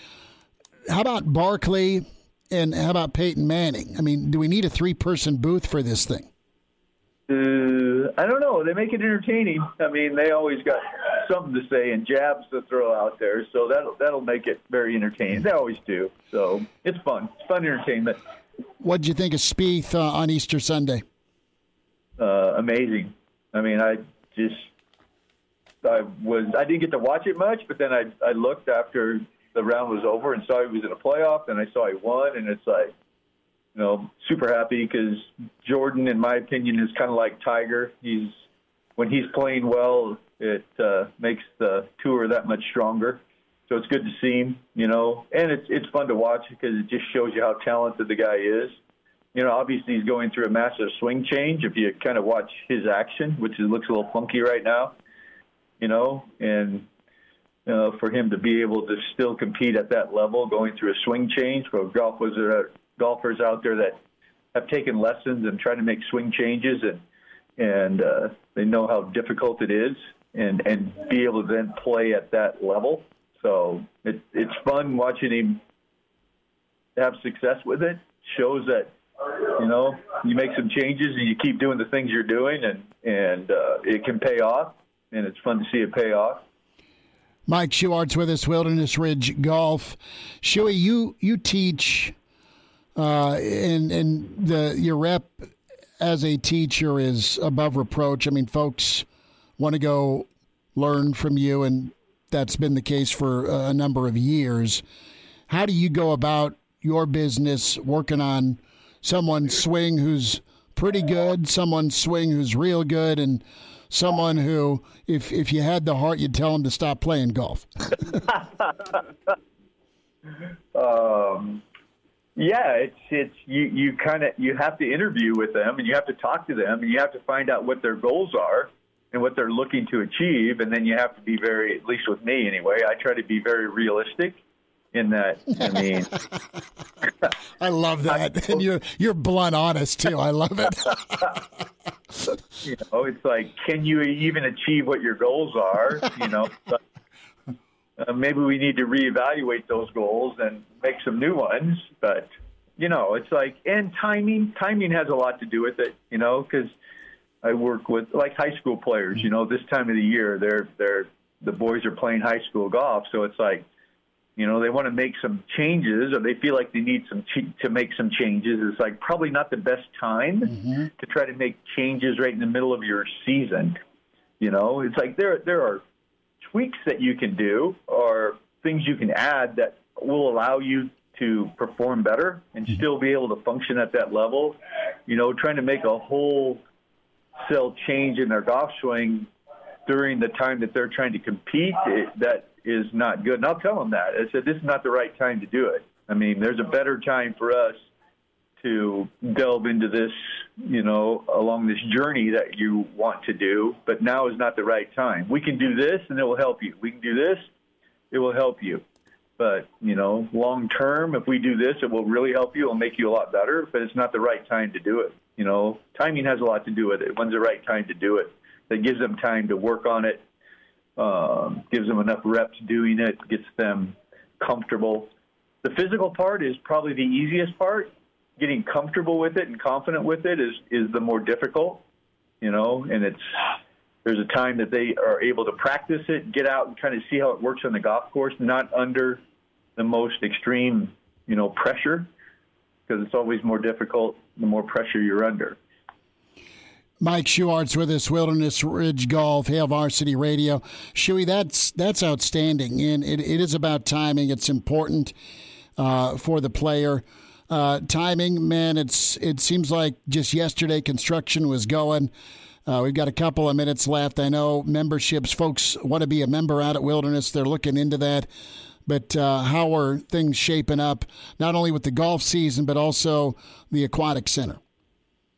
how about Barkley and how about Peyton Manning? I mean, do we need a three person booth for this thing? Uh, I don't know. They make it entertaining. I mean, they always got something to say and jabs to throw out there, so that'll that'll make it very entertaining. They always do. So it's fun. It's fun entertainment. What did you think of Spieth uh, on Easter Sunday? Uh, amazing. I mean, I just I was I didn't get to watch it much, but then I I looked after the round was over and saw he was in a playoff, and I saw he won, and it's like you know, super happy because Jordan, in my opinion, is kind of like Tiger. He's when he's playing well, it uh, makes the tour that much stronger. So it's good to see him, you know, and it's it's fun to watch because it just shows you how talented the guy is. You know, obviously he's going through a massive swing change. If you kind of watch his action, which looks a little funky right now, you know, and uh, for him to be able to still compete at that level, going through a swing change for golfers that are golfers out there that have taken lessons and trying to make swing changes and and uh, they know how difficult it is and and be able to then play at that level. So it, it's fun watching him have success with it. Shows that you know you make some changes and you keep doing the things you're doing and and uh, it can pay off and it's fun to see it pay off. Mike Schuhart's with us, Wilderness Ridge Golf. Shuey, you you teach uh, and and the your rep as a teacher is above reproach. I mean, folks want to go learn from you, and that's been the case for a number of years. How do you go about your business working on someone's swing who's pretty good, someone's swing who's real good, and someone who, if if you had the heart, you'd tell them to stop playing golf? (laughs) um, yeah, it's it's you you kind of you have to interview with them and you have to talk to them and you have to find out what their goals are and what they're looking to achieve and then you have to be very at least with me anyway I try to be very realistic in that I mean (laughs) I love that and you're you're blunt honest too I love it (laughs) you know it's like can you even achieve what your goals are you know (laughs) uh, maybe we need to reevaluate those goals and make some new ones. But you know, it's like and timing. Timing has a lot to do with it. You know, because I work with like high school players. You know, this time of the year, they're they're the boys are playing high school golf, so it's like. You know, they want to make some changes, or they feel like they need some ch- to make some changes. It's like probably not the best time mm-hmm. to try to make changes right in the middle of your season. You know, it's like there there are tweaks that you can do or things you can add that will allow you to perform better and mm-hmm. still be able to function at that level. You know, trying to make a whole cell change in their golf swing during the time that they're trying to compete, it, that is not good. And I'll tell them that. I said, this is not the right time to do it. I mean, there's a better time for us to delve into this, you know, along this journey that you want to do, but now is not the right time. We can do this and it will help you. We can do this, it will help you. But, you know, long term, if we do this, it will really help you. It will make you a lot better, but it's not the right time to do it. You know, timing has a lot to do with it. When's the right time to do it? That gives them time to work on it, um, gives them enough reps doing it, gets them comfortable. The physical part is probably the easiest part getting comfortable with it and confident with it is is the more difficult, you know. And it's there's a time that they are able to practice it, get out and kind of see how it works on the golf course, not under the most extreme, you know, pressure, because it's always more difficult the more pressure you're under. Mike Schuart's with us, Wilderness Ridge Golf, Hail Varsity Radio. Shuey, that's that's outstanding, and it, it is about timing. It's important uh, for the player. Uh, timing, man, it's it seems like just yesterday construction was going. Uh, we've got a couple of minutes left. I know memberships, folks want to be a member out at Wilderness. They're looking into that. But uh, how are things shaping up, not only with the golf season, but also the aquatic center?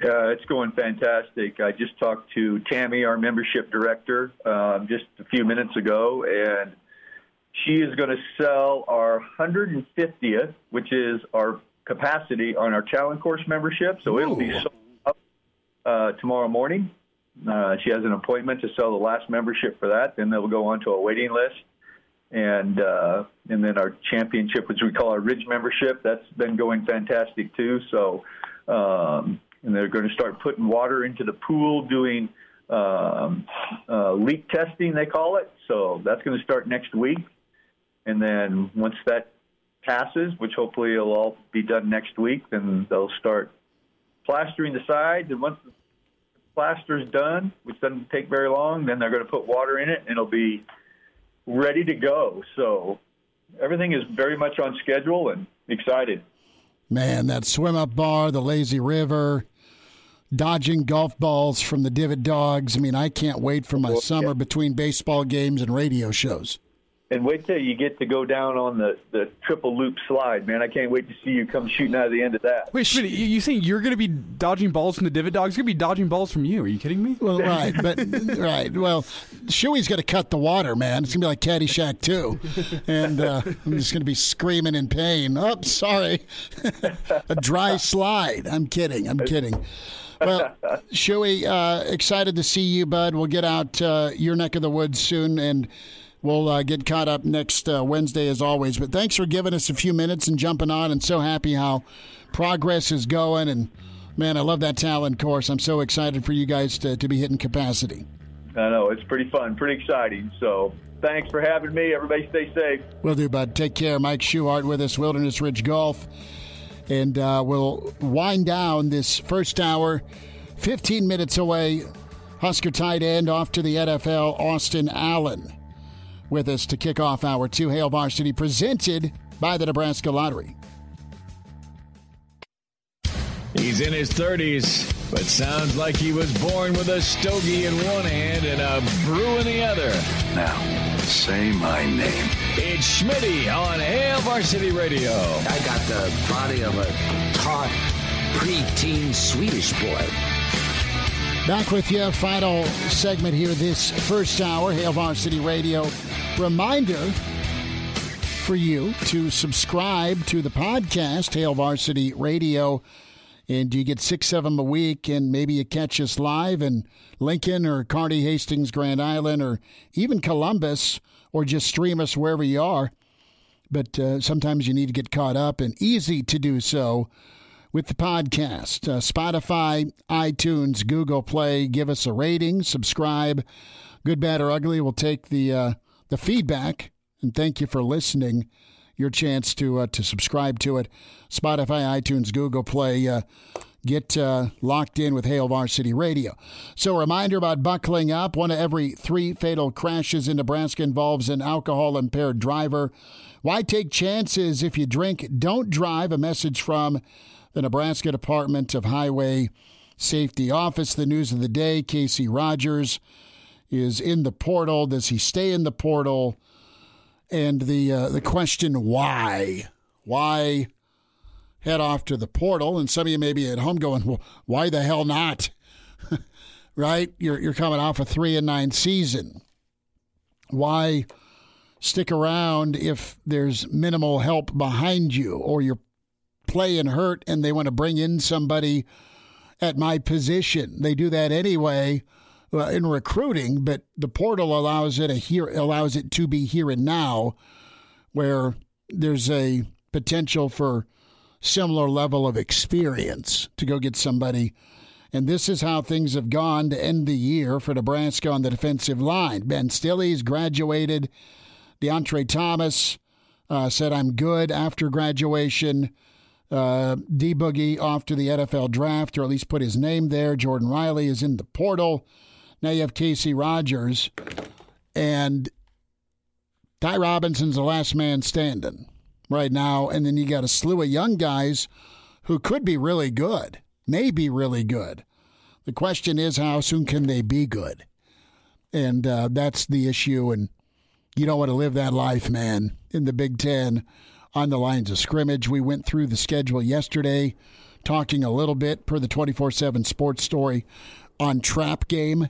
Uh, it's going fantastic. I just talked to Tammy, our membership director, um, just a few minutes ago, and she is going to sell our 150th, which is our capacity on our challenge course membership, so Ooh. it'll be sold up uh, tomorrow morning. Uh, she has an appointment to sell the last membership for that. Then they'll go on to a waiting list, and uh, and then our championship, which we call our Ridge membership, that's been going fantastic too. So, um, and they're going to start putting water into the pool, doing um, uh, leak testing, they call it. So that's going to start next week, and then once that passes, which hopefully it'll all be done next week, then they'll start plastering the sides. And once the plaster's done, which doesn't take very long, then they're going to put water in it and it'll be ready to go. So everything is very much on schedule and excited. Man, that swim up bar, the lazy river, dodging golf balls from the divot dogs. I mean, I can't wait for my summer between baseball games and radio shows. And wait till you get to go down on the, the triple loop slide, man. I can't wait to see you come shooting out of the end of that. Wait, Schmidt, you, you saying you're going to be dodging balls from the divot dog? You're going to be dodging balls from you. Are you kidding me? Well, (laughs) right. But, right. Well, Shuey's going to cut the water, man. It's going to be like Caddyshack 2. And uh, I'm just going to be screaming in pain. Oh, sorry. (laughs) A dry slide. I'm kidding. I'm kidding. Well, Shuey, uh, excited to see you, bud. We'll get out uh, your neck of the woods soon and – We'll uh, get caught up next uh, Wednesday as always. But thanks for giving us a few minutes and jumping on. And so happy how progress is going. And man, I love that talent course. I'm so excited for you guys to, to be hitting capacity. I know it's pretty fun, pretty exciting. So thanks for having me. Everybody stay safe. Will do, bud. Take care. Mike Schuart with us, Wilderness Ridge Golf. And uh, we'll wind down this first hour, 15 minutes away. Husker tight end off to the NFL, Austin Allen, with us to kick off our two Hail Varsity presented by the Nebraska Lottery. He's in his 30s, but sounds like he was born with a stogie in one hand and a brew in the other. Now, say my name. It's Schmitty on Hail Varsity Radio. I got the body of a taut, preteen Swedish boy. Back with you, final segment here this first hour, Hail Varsity Radio. Reminder for you to subscribe to the podcast, Hail Varsity Radio and you get six of them a week, and maybe you catch us live in Lincoln or Kearney, Hastings, Grand Island, or even Columbus, or just stream us wherever you are. But uh, sometimes you need to get caught up, and easy to do so with the podcast. Uh, Spotify, iTunes, Google Play. Give us a rating, subscribe. Good, bad, or ugly. We'll take the uh, the feedback, and thank you for listening your chance to uh, to subscribe to it. Spotify, iTunes, Google Play. Uh, get uh, locked in with Hail Varsity Radio. So, a reminder about buckling up. One of every three fatal crashes in Nebraska involves an alcohol impaired driver. Why take chances if you drink? Don't drive. A message from the Nebraska Department of Highway Safety Office. The news of the day Casey Rogers is in the portal. Does he stay in the portal? and the uh, the question why why head off to the portal and some of you may be at home going well why the hell not (laughs) right you're you're coming off a 3 and 9 season why stick around if there's minimal help behind you or you're playing hurt and they want to bring in somebody at my position they do that anyway uh, in recruiting, but the portal allows it a here allows it to be here and now, where there's a potential for similar level of experience to go get somebody. And this is how things have gone to end the year for Nebraska on the defensive line. Ben Stille's graduated. Deontre Thomas uh, said, I'm good after graduation. Uh, D Boogie off to the NFL draft, or at least put his name there. Jordan Riley is in the portal. Now you have Casey Rogers, and Ty Robinson's the last man standing right now. And then you got a slew of young guys who could be really good, may be really good. The question is, how soon can they be good? And uh, that's the issue. And you don't want to live that life, man, in the Big Ten on the lines of scrimmage. We went through the schedule yesterday, talking a little bit per the 24 7 sports story on trap game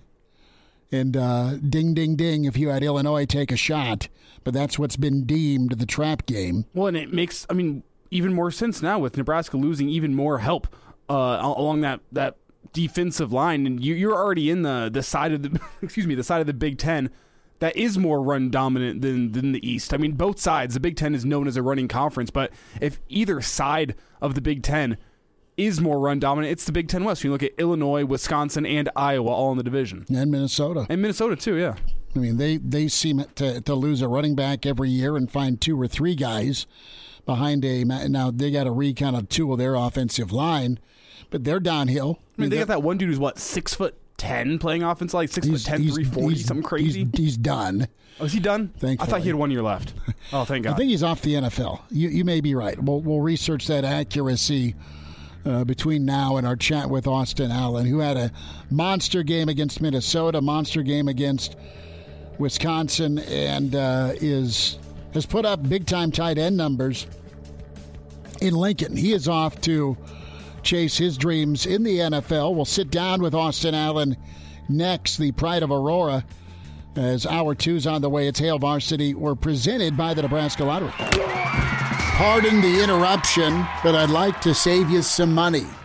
and uh, ding, ding, ding if you had Illinois take a shot. But that's what's been deemed the trap game. Well, and it makes, I mean, even more sense now with Nebraska losing even more help uh, along that, that defensive line. And you, you're already in the, the side of the, (laughs) excuse me, the side of the Big Ten that is more run dominant than than the East. I mean, both sides. The Big Ten is known as a running conference, but if either side of the Big Ten is more run dominant. It's the Big Ten West. You look at Illinois, Wisconsin, and Iowa all in the division, and Minnesota, and Minnesota too. Yeah, I mean they they seem to to lose a running back every year and find two or three guys behind a now they got to recount of two of their offensive line, but they're downhill. I mean, they got that one dude who's what six foot ten playing offense, like six foot 10, 340, something crazy. He's, he's, done. Oh, is he done? Thankfully. I thought he had one year left. (laughs) Oh, thank God. I think he's off the NFL. You you may be right. We'll we'll research that accuracy uh, between now and our chat with Austin Allen, who had a monster game against Minnesota, monster game against Wisconsin, and uh, is has put up big time tight end numbers in Lincoln. He is off to chase his dreams in the NFL. We'll sit down with Austin Allen next, the pride of Aurora. As hour two's on the way, it's Hail Varsity. We're presented by the Nebraska Lottery. Pardon the interruption, but I'd like to save you some money.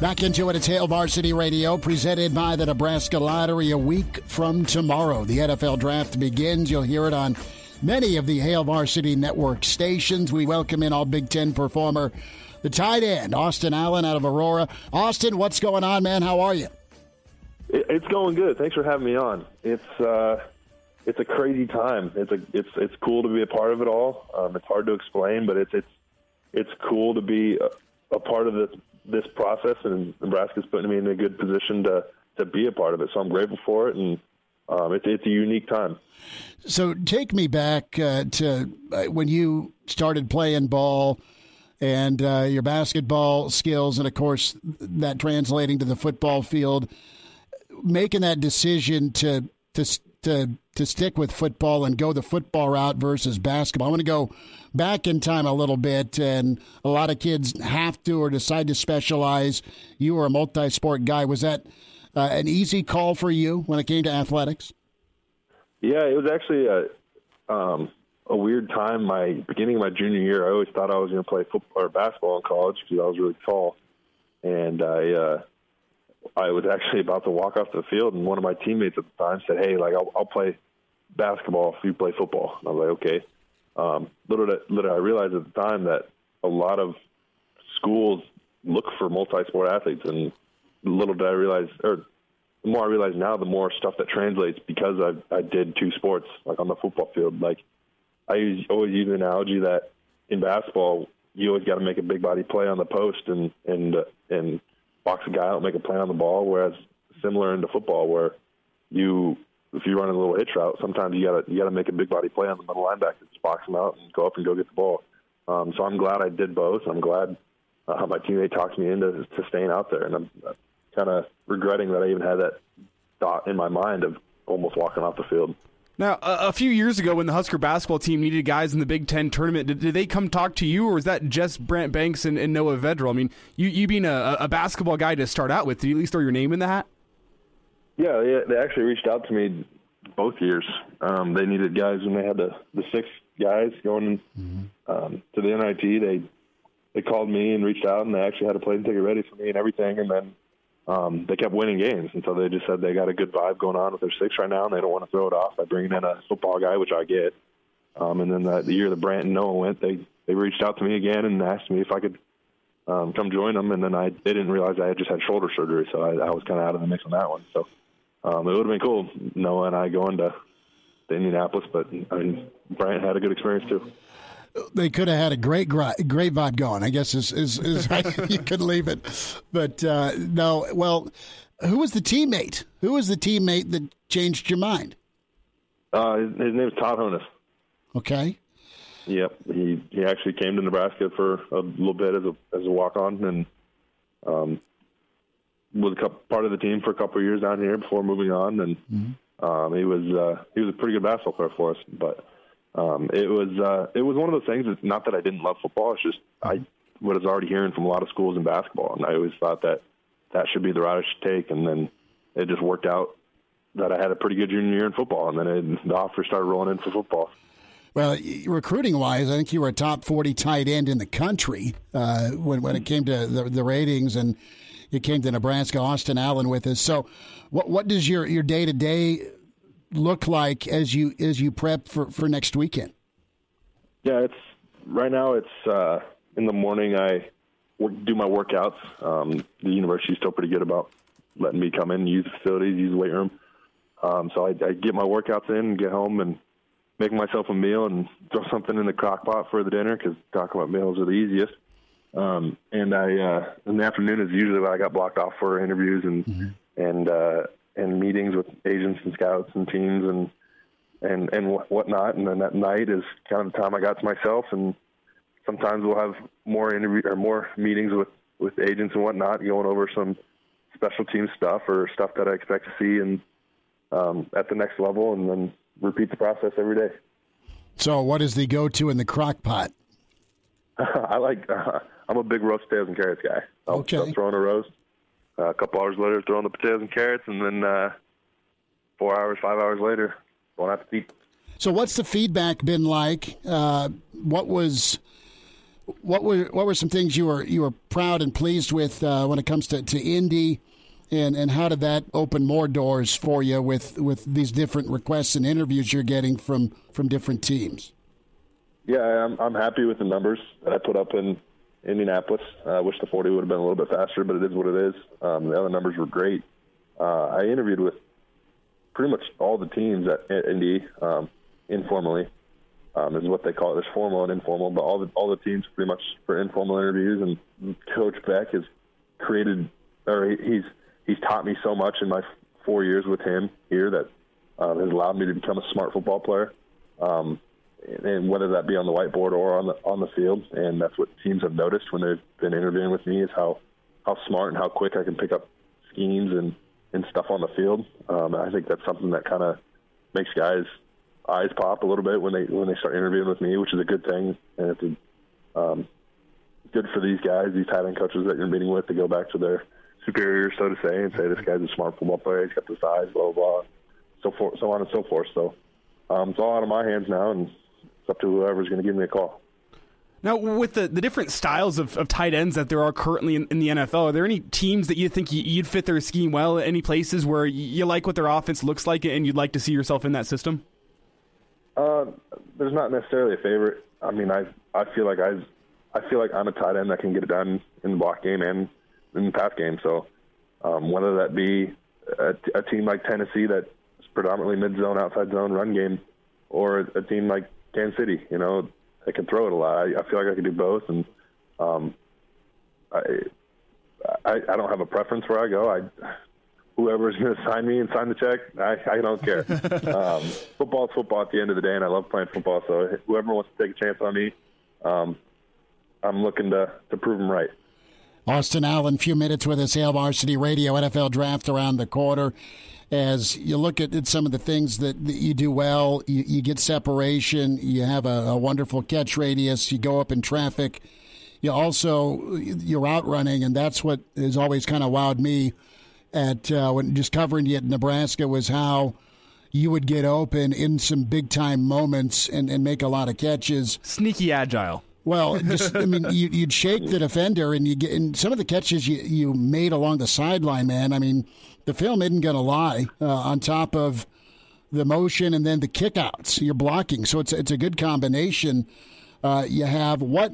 Back into it, it's Hail Varsity Radio, presented by the Nebraska Lottery. A week from tomorrow, the NFL Draft begins. You'll hear it on many of the Hail Varsity Network stations. We welcome in all Big Ten performer, the tight end, Austin Allen out of Aurora. Austin, what's going on, man? How are you? It's going good. Thanks for having me on. It's uh, it's a crazy time. It's a it's it's cool to be a part of it all. Um, it's hard to explain, but it's it's it's cool to be a, a part of this this process, and Nebraska's putting me in a good position to to be a part of it. So I'm grateful for it, and um, it's it's a unique time. So take me back uh, to uh, when you started playing ball and uh, your basketball skills, and of course that translating to the football field, making that decision to to to to stick with football and go the football route versus basketball. I want to go back in time a little bit, and a lot of kids have to or decide to specialize. You were a multi-sport guy. Was that uh, an easy call for you when it came to athletics? Yeah, it was actually a um, a weird time. My beginning of my junior year, I always thought I was going to play football or basketball in college because I was really tall, and I. Uh, I was actually about to walk off the field, and one of my teammates at the time said, "Hey, like I'll, I'll play basketball if you play football." And I was like, "Okay." Um, little did, little I realized at the time that a lot of schools look for multi-sport athletes, and little did I realize, or the more I realize now, the more stuff that translates because I I did two sports like on the football field. Like I use, always use the analogy that in basketball, you always got to make a big body play on the post and and and box a guy out, make a play on the ball. Whereas similar into football, where you if you're running a little hitch route, sometimes you gotta you gotta make a big body play on the middle linebacker, just box him out and go up and go get the ball. Um, so I'm glad I did both. I'm glad uh, my teammate talked me into to staying out there, and I'm kind of regretting that I even had that thought in my mind of almost walking off the field. Now, a, a, few years ago, when the Husker basketball team needed guys in the Big Ten tournament, did, did they come talk to you, or was that just Brant Banks and, and Noah Vedral? I mean, you, you being a, a, basketball guy to start out with, did you at least throw your name in the hat? Yeah, yeah they actually reached out to me both years. Um, they needed guys when they had the, the six guys going mm-hmm. um, to the NIT. They they called me and reached out, and they actually had a plane ticket ready for me and everything. And then um, they kept winning games, and so they just said they got a good vibe going on with their six right now, and they don't want to throw it off by bringing in a football guy, which I get. Um, and then the, the year that Brant and Noah went, they they reached out to me again and asked me if I could um, come join them, and then I they didn't realize I had just had shoulder surgery, so I, I was kind of out of the mix on that one. So um, it would have been cool Noah and I going to, to Indianapolis, but I mean Brant had a good experience too they could have had a great great vibe going. I guess is is, is (laughs) you could leave it, but uh, no. Well, who was the teammate? Who was the teammate that changed your mind? Uh, his, his name is Todd Honas. Okay. Yep, he he actually came to Nebraska for a little bit as a as a walk on and um, was part of the team for a couple of years down here before moving on, and mm-hmm. um, he was uh, he was a pretty good basketball player for us, but um, it was uh, it was one of those things. It's not that I didn't love football. It's just I was already hearing from a lot of schools in basketball, and I always thought that that should be the route I should take. And then it just worked out that I had a pretty good junior year in football, and then it, the offers started rolling in for football. Well, recruiting wise, I think you were a top 40 tight end in the country uh, when, when it came to the, the, ratings, and you came to Nebraska. Austin Allen with us. So, what, what does your, your day to day look like as you as you prep for, for next weekend? Yeah, it's right now. It's uh, in the morning. I work, do my workouts. Um, the university's still pretty good about letting me come in, use the facilities, use the weight room. Um, so I, I get my workouts in, get home, and make myself a meal and throw something in the crock pot for the dinner because crock pot meals are the easiest. Um, and I uh, in the afternoon is usually when I got blocked off for interviews and mm-hmm. and uh, and meetings with agents and scouts and teams and and and whatnot. And then that night is kind of the time I got to myself. And sometimes we'll have more interview or more meetings with with agents and whatnot, going over some special team stuff or stuff that I expect to see and um, at the next level, and then repeat the process every day. So, what is the go-to in the crock pot? (laughs) I like. Uh, I'm a big roast potatoes and carrots guy. I'll, okay. I'll throw in a roast. Uh, a couple hours later, throw in the potatoes and carrots, and then uh, four hours, five hours later, don't have to eat. So, what's the feedback been like? Uh, what was what were what were some things you were you were proud and pleased with uh, when it comes to, to Indy, and and how did that open more doors for you with with these different requests and interviews you're getting from from different teams? Yeah, I'm I'm happy with the numbers that I put up in Indianapolis. Uh, I wish the 40 would have been a little bit faster, but it is what it is. Um, the other numbers were great. Uh, I interviewed with pretty much all the teams at, Indy um, informally. Um, is what they call it. There's formal and informal, but all the all the teams pretty much for informal interviews. And Coach Beck has created, or he's he's taught me so much in my four years with him here that um, has allowed me to become a smart football player. Um, and whether that be on the whiteboard or on the on the field. And that's what teams have noticed when they've been interviewing with me is how how smart and how quick I can pick up schemes and and stuff on the field. Um, I think that's something that kind of makes guys eyes pop a little bit when they when they start interviewing with me, which is a good thing, and it's a, um, good for these guys, these tight end coaches that you're meeting with, to go back to their superiors, so to say, and say this guy's a smart football player, he's got the size, blah blah blah, so forth, so on and so forth. So um, it's all out of my hands now, and it's up to whoever's going to give me a call. Now, with the, the different styles of, of tight ends that there are currently in, in the NFL, are there any teams that you think you, would fit their scheme well? Any places where you like what their offense looks like and you'd like to see yourself in that system? Uh, there's not necessarily a favorite. I mean, I I feel like I I feel like I'm a tight end that can get it done in the block game and in the pass game. So um, whether that be a, a team like Tennessee that's predominantly mid zone, outside zone run game, or a team like Kansas City. You know, I can throw it a lot. I, I feel like I can do both, and um, I, I I don't have a preference where I go. I whoever's (laughs) going to sign me and sign the check, I, I don't care. (laughs) um, football's football at the end of the day, and I love playing football. So whoever wants to take a chance on me, um, I'm looking to to prove them right. Austin Allen, few minutes with us, Hail Varsity Radio, NFL Draft around the corner as you look at, at some of the things that, that you do well, you, you, get separation, you have a, a, wonderful catch radius, you go up in traffic, you also you're out running, and that's what has always kind of wowed me at uh, when just covering you at Nebraska was how you would get open in some big time moments and, and make a lot of catches. Sneaky agile. Well, (laughs) just I mean, you, would shake the defender, and you get and some of the catches you you made along the sideline, man. I mean, the film isn't going to lie. Uh, on top of the motion and then the kickouts, you're blocking, so it's it's a good combination. Uh, you have what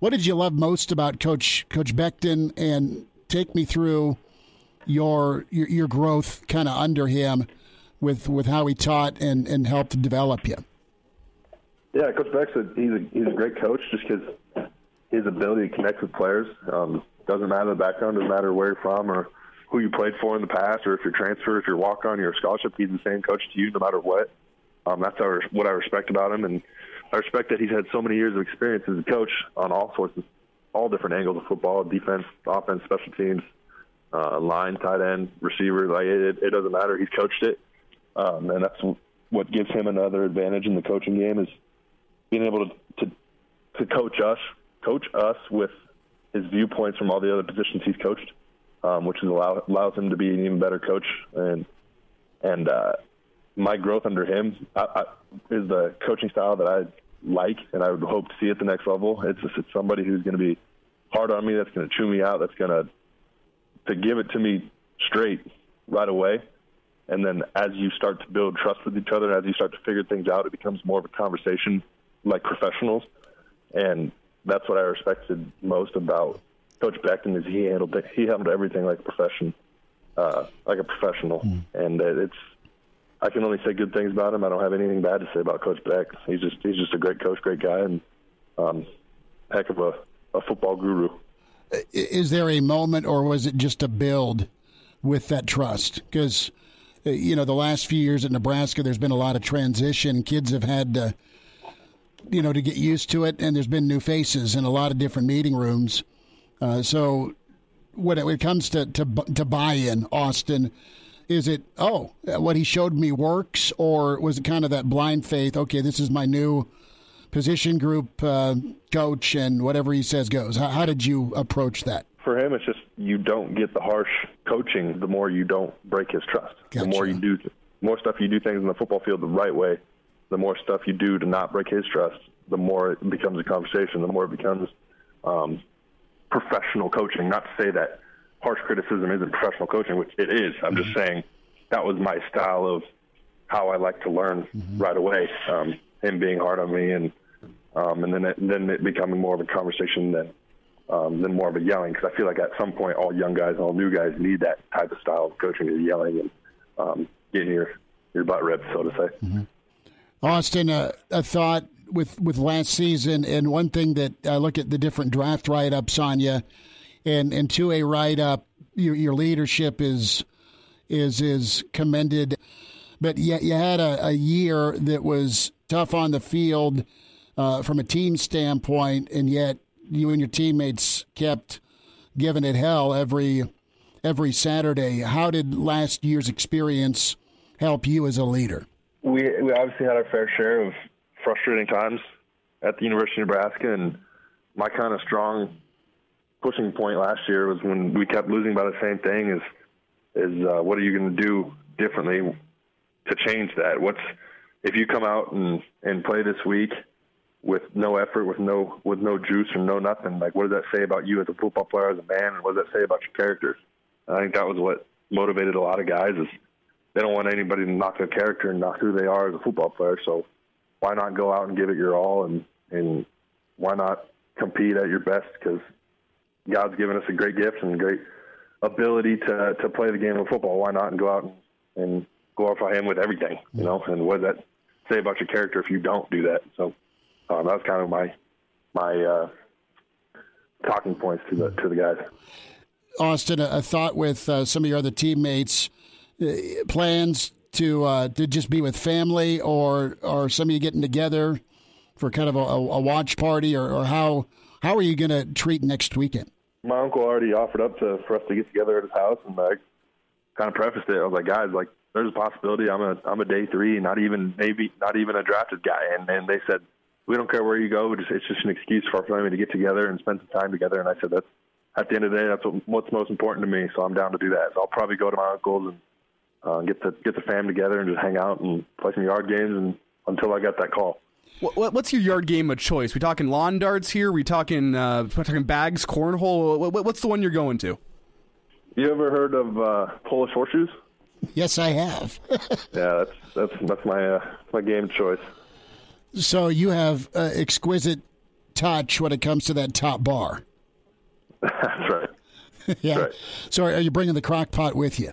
what did you love most about Coach Coach Beckton, and take me through your your, your growth kind of under him with with how he taught and and helped develop you. Yeah, Coach Beck's a, he's a he's a great coach just because his ability to connect with players. Um, doesn't matter the background, doesn't matter where you're from or who you played for in the past, or if you're transferred, if you're walk on, you're a scholarship. He's the same coach to you, no matter what. Um, that's our, what I respect about him, and I respect that he's had so many years of experience as a coach on all sorts of, all different angles of football, defense, offense, special teams, uh, line, tight end, receiver. Like it, it doesn't matter. He's coached it, um, and that's what gives him another advantage in the coaching game is being able to to, to coach us, coach us with his viewpoints from all the other positions he's coached um, which allow, allows him to be an even better coach. And and uh, my growth under him I, I, is the coaching style that I like, and I would hope to see at the next level. It's just, it's somebody who's going to be hard on me, that's going to chew me out, that's going to to give it to me straight right away. And then as you start to build trust with each other, and as you start to figure things out, it becomes more of a conversation like professionals. And that's what I respected most about Coach Beckton is he handled it, he handled everything like a profession, uh, like a professional, Hmm. and uh, it's. I can only say good things about him. I don't have anything bad to say about Coach Beck. He's just he's just a great coach, great guy, and um, heck of a, a football guru. Is there a moment, or was it just a build with that trust? Because you know the last few years at Nebraska, there's been a lot of transition. Kids have had to, you know, to get used to it, and there's been new faces in a lot of different meeting rooms. Uh, so when it, when it comes to to, to buy-in, Austin, is it oh what he showed me works, or was it kind of that blind faith? Okay, this is my new position group uh, coach, and whatever he says goes. How, how did you approach that? For him, it's just you don't get the harsh coaching the more you don't break his trust. The more you do, the more stuff you do things in the football field the right way, the more stuff you do to not break his trust, the more it becomes a conversation, the more it becomes um, professional coaching. Not to say that harsh criticism isn't professional coaching, which it is. I'm just saying that was my style of how I like to learn right away. Um, him being hard on me, and um, and then it, then it becoming more of a conversation than um, than more of a yelling. Because I feel like at some point, all young guys, all new guys need that type of style of coaching, is yelling and um, getting your your butt ripped, so to say. Austin, uh, a thought with with last season, and one thing that I look at the different draft write ups on you, and and to a write up, your your leadership is is is commended, but yet you had a, a year that was tough on the field uh, from a team standpoint, and yet you and your teammates kept giving it hell every every Saturday. How did last year's experience help you as a leader? we we obviously had our fair share of frustrating times at the University of Nebraska, and my kind of strong pushing point last year was when we kept losing by the same thing. Is is uh, what are you going to do differently to change that? What's if you come out and and play this week with no effort, with no with no juice or no nothing? Like, what does that say about you as a football player, as a man, and what does that say about your character? And I think that was what motivated a lot of guys is they don't want anybody to knock their character and knock who they are as a football player. So why not go out and give it your all and and why not compete at your best? Because God's given us a great gift and great ability to to play the game of football. Why not and go out and, glorify Him with everything? You know, and what does that say about your character if you don't do that? So um, that was kind of my my uh, talking points to the to the guys. Austin, a thought with uh, some of your other teammates, uh, plans to uh, to just be with family, or or some of you getting together for kind of a, a watch party, or, or how how are you going to treat next weekend? my uncle already offered up to for us to get together at his house, and I kind of prefaced it. I was like, guys, like there's a possibility I'm a I'm a day three, not even maybe not even a drafted guy, and and they said we don't care where you go, just it's just an excuse for our family to get together and spend some time together. And I said that's at the end of the day, that's what, what's most important to me. So I'm down to do that. So I'll probably go to my uncle's and uh, get the get the fam together and just hang out and play some yard games and until I got that call. What, what- what's your yard game of choice? We talking lawn darts here? We talking uh, we talking bags, cornhole? What, what- what's the one you're going to? You ever heard of uh, Polish horseshoes? Yes, I have. (laughs) Yeah, that's that's that's my uh, my game of choice. so you have uh, exquisite touch when it comes to that top bar. (laughs) that's right. (laughs) yeah. So are you bringing the crock pot with you?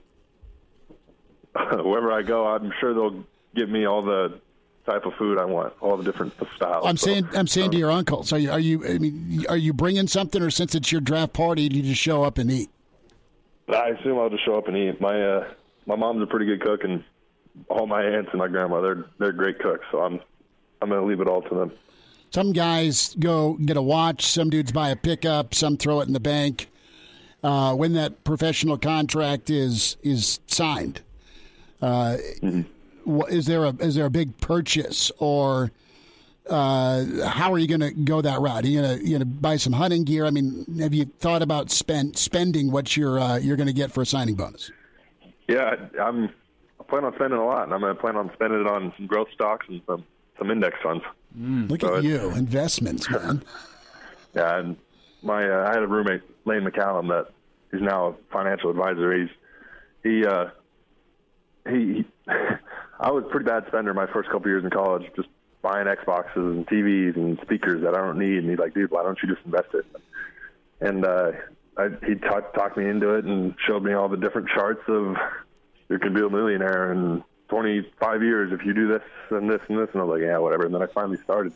(laughs) wherever I go, I'm sure they'll give me all the type of food I want, all the different styles. I'm So, saying I'm saying to your uncle. So are you, are you I mean are you bringing something, or since it's your draft party, do you just show up and eat? I assume I'll just show up and eat. My uh, my mom's a pretty good cook, and all my aunts and my grandma they're they're great cooks. So I'm I'm gonna leave it all to them. Some guys go get a watch. Some dudes buy a pickup. Some throw it in the bank. Uh, when that professional contract is is signed, uh, wha- is there a is there a big purchase or uh, how are you going to go that route? Are you going to you going to buy some hunting gear? I mean, have you thought about spend spending what you're uh, you're going to get for a signing bonus? Yeah, I'm I plan on spending a lot, and I'm gonna plan on spending it on some growth stocks and some some index funds. Look So at you, investments, man. (laughs) Yeah, and my uh, I had a roommate, Lane McCallum, that is now a financial advisor. He's he uh, he. (laughs) I was a pretty bad spender my first couple years in college, just buying Xboxes and TVs and speakers that I don't need. And he's like, dude, why don't you just invest it? and uh, I, he talked talked me into it and showed me all the different charts of you could be a millionaire in 25 years if you do this and this and this, and I was like, yeah, whatever. And then I finally started,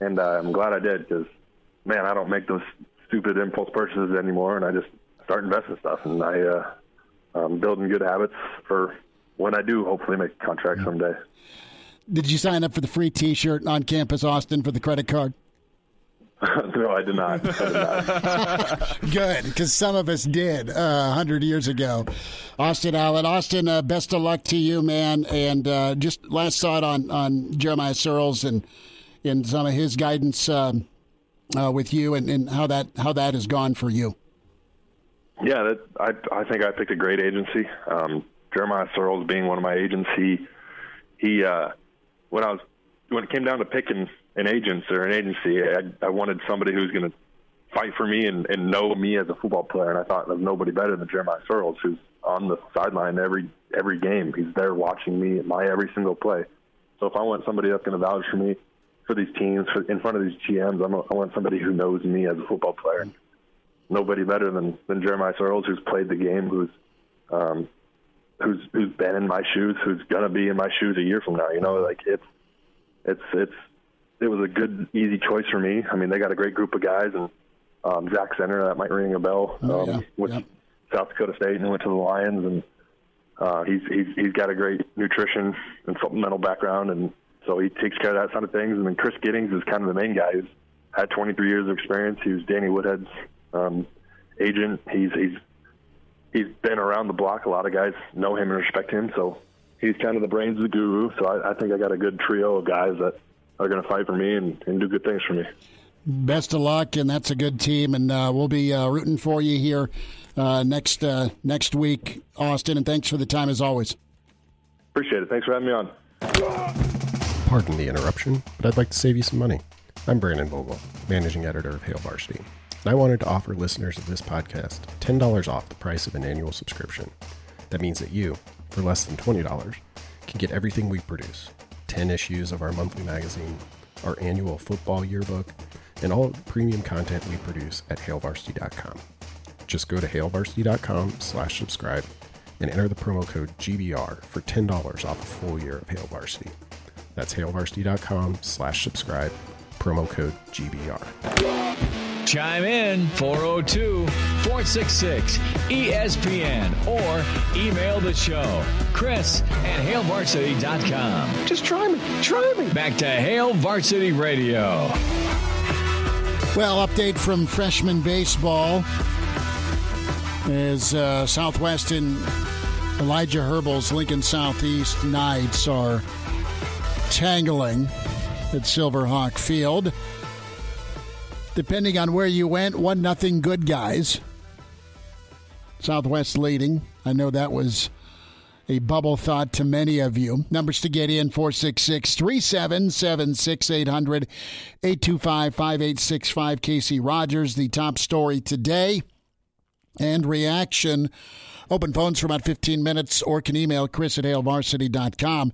and uh, I'm glad I did because, man, I don't make those stupid impulse purchases anymore, and I just start investing stuff, and I uh, I'm building good habits for when I do hopefully make a contract someday. Did you sign up for the free T-shirt on campus, Austin, for the credit card? (laughs) no, I did not. I did not. (laughs) Good, because some of us did uh, a uh, hundred years ago. Austin Allen, Austin, uh, best of luck to you, man. And uh, just last thought on on Jeremiah Searles and and some of his guidance um, uh, with you, and, and how that how that has gone for you. Yeah, that, I I think I picked a great agency. Um, Jeremiah Searles being one of my agents, he he uh, when I was when it came down to picking an agent or an agency, I, I wanted somebody who's going to fight for me and, and know me as a football player. And I thought of nobody better than Jeremiah Searles, who's on the sideline every every game. He's there watching me at my every single play. So if I want somebody that's going to vouch for me for these teams, for, in front of these GMs, I'm a, I want somebody who knows me as a football player. Nobody better than than Jeremiah Searles, who's played the game, who's um, who's who's been in my shoes, who's gonna be in my shoes a year from now. You know, like it's it's it's it was a good, easy choice for me. I mean, they got a great group of guys, and um, Zach Center that might ring a bell. Oh, um, yeah. Went yep. South Dakota State and went to the Lions, and uh, he's he's he's got a great nutrition and supplemental background, and so he takes care of that side of things. And then Chris Giddings is kind of the main guy. He's had 23 years of experience. He was Danny Woodhead's um, agent. He's he's he's been around the block. A lot of guys know him and respect him. So he's kind of the brains of the guru. So I, I think I got a good trio of guys that are going to fight for me and, and do good things for me. Best of luck, and that's a good team, and uh, we'll be uh, rooting for you here uh, next uh, next week, Austin. And thanks for the time as always. Appreciate it. Thanks for having me on. Pardon the interruption, but I'd like to save you some money. I'm Brandon Vogel, managing editor of Hail Varsity, and I wanted to offer listeners of this podcast $10 off the price of an annual subscription. That means that you, for less than $20, can get everything we produce 10 issues of our monthly magazine, our annual football yearbook, and all premium content we produce at hailvarsity.com. Just go to hailvarsity.com slash subscribe and enter the promo code GBR for $10 off a full year of Hail Varsity. That's hailvarsity.com slash subscribe, promo code GBR. Chime in 402 466 ESPN or email the show, Chris at HailVarsity.com. Just try me. Try me. Back to Hail Varsity Radio. Well, update from freshman baseball as uh, Southwestern Elijah Herbel's Lincoln Southeast Knights are tangling at Silverhawk Field depending on where you went, one nothing good guys. Southwest leading. I know that was a bubble thought to many of you. Numbers to get in 466 3776 800 825 5865. Casey Rogers, the top story today. And reaction. Open phones for about 15 minutes or can email chris at hailvarsity.com.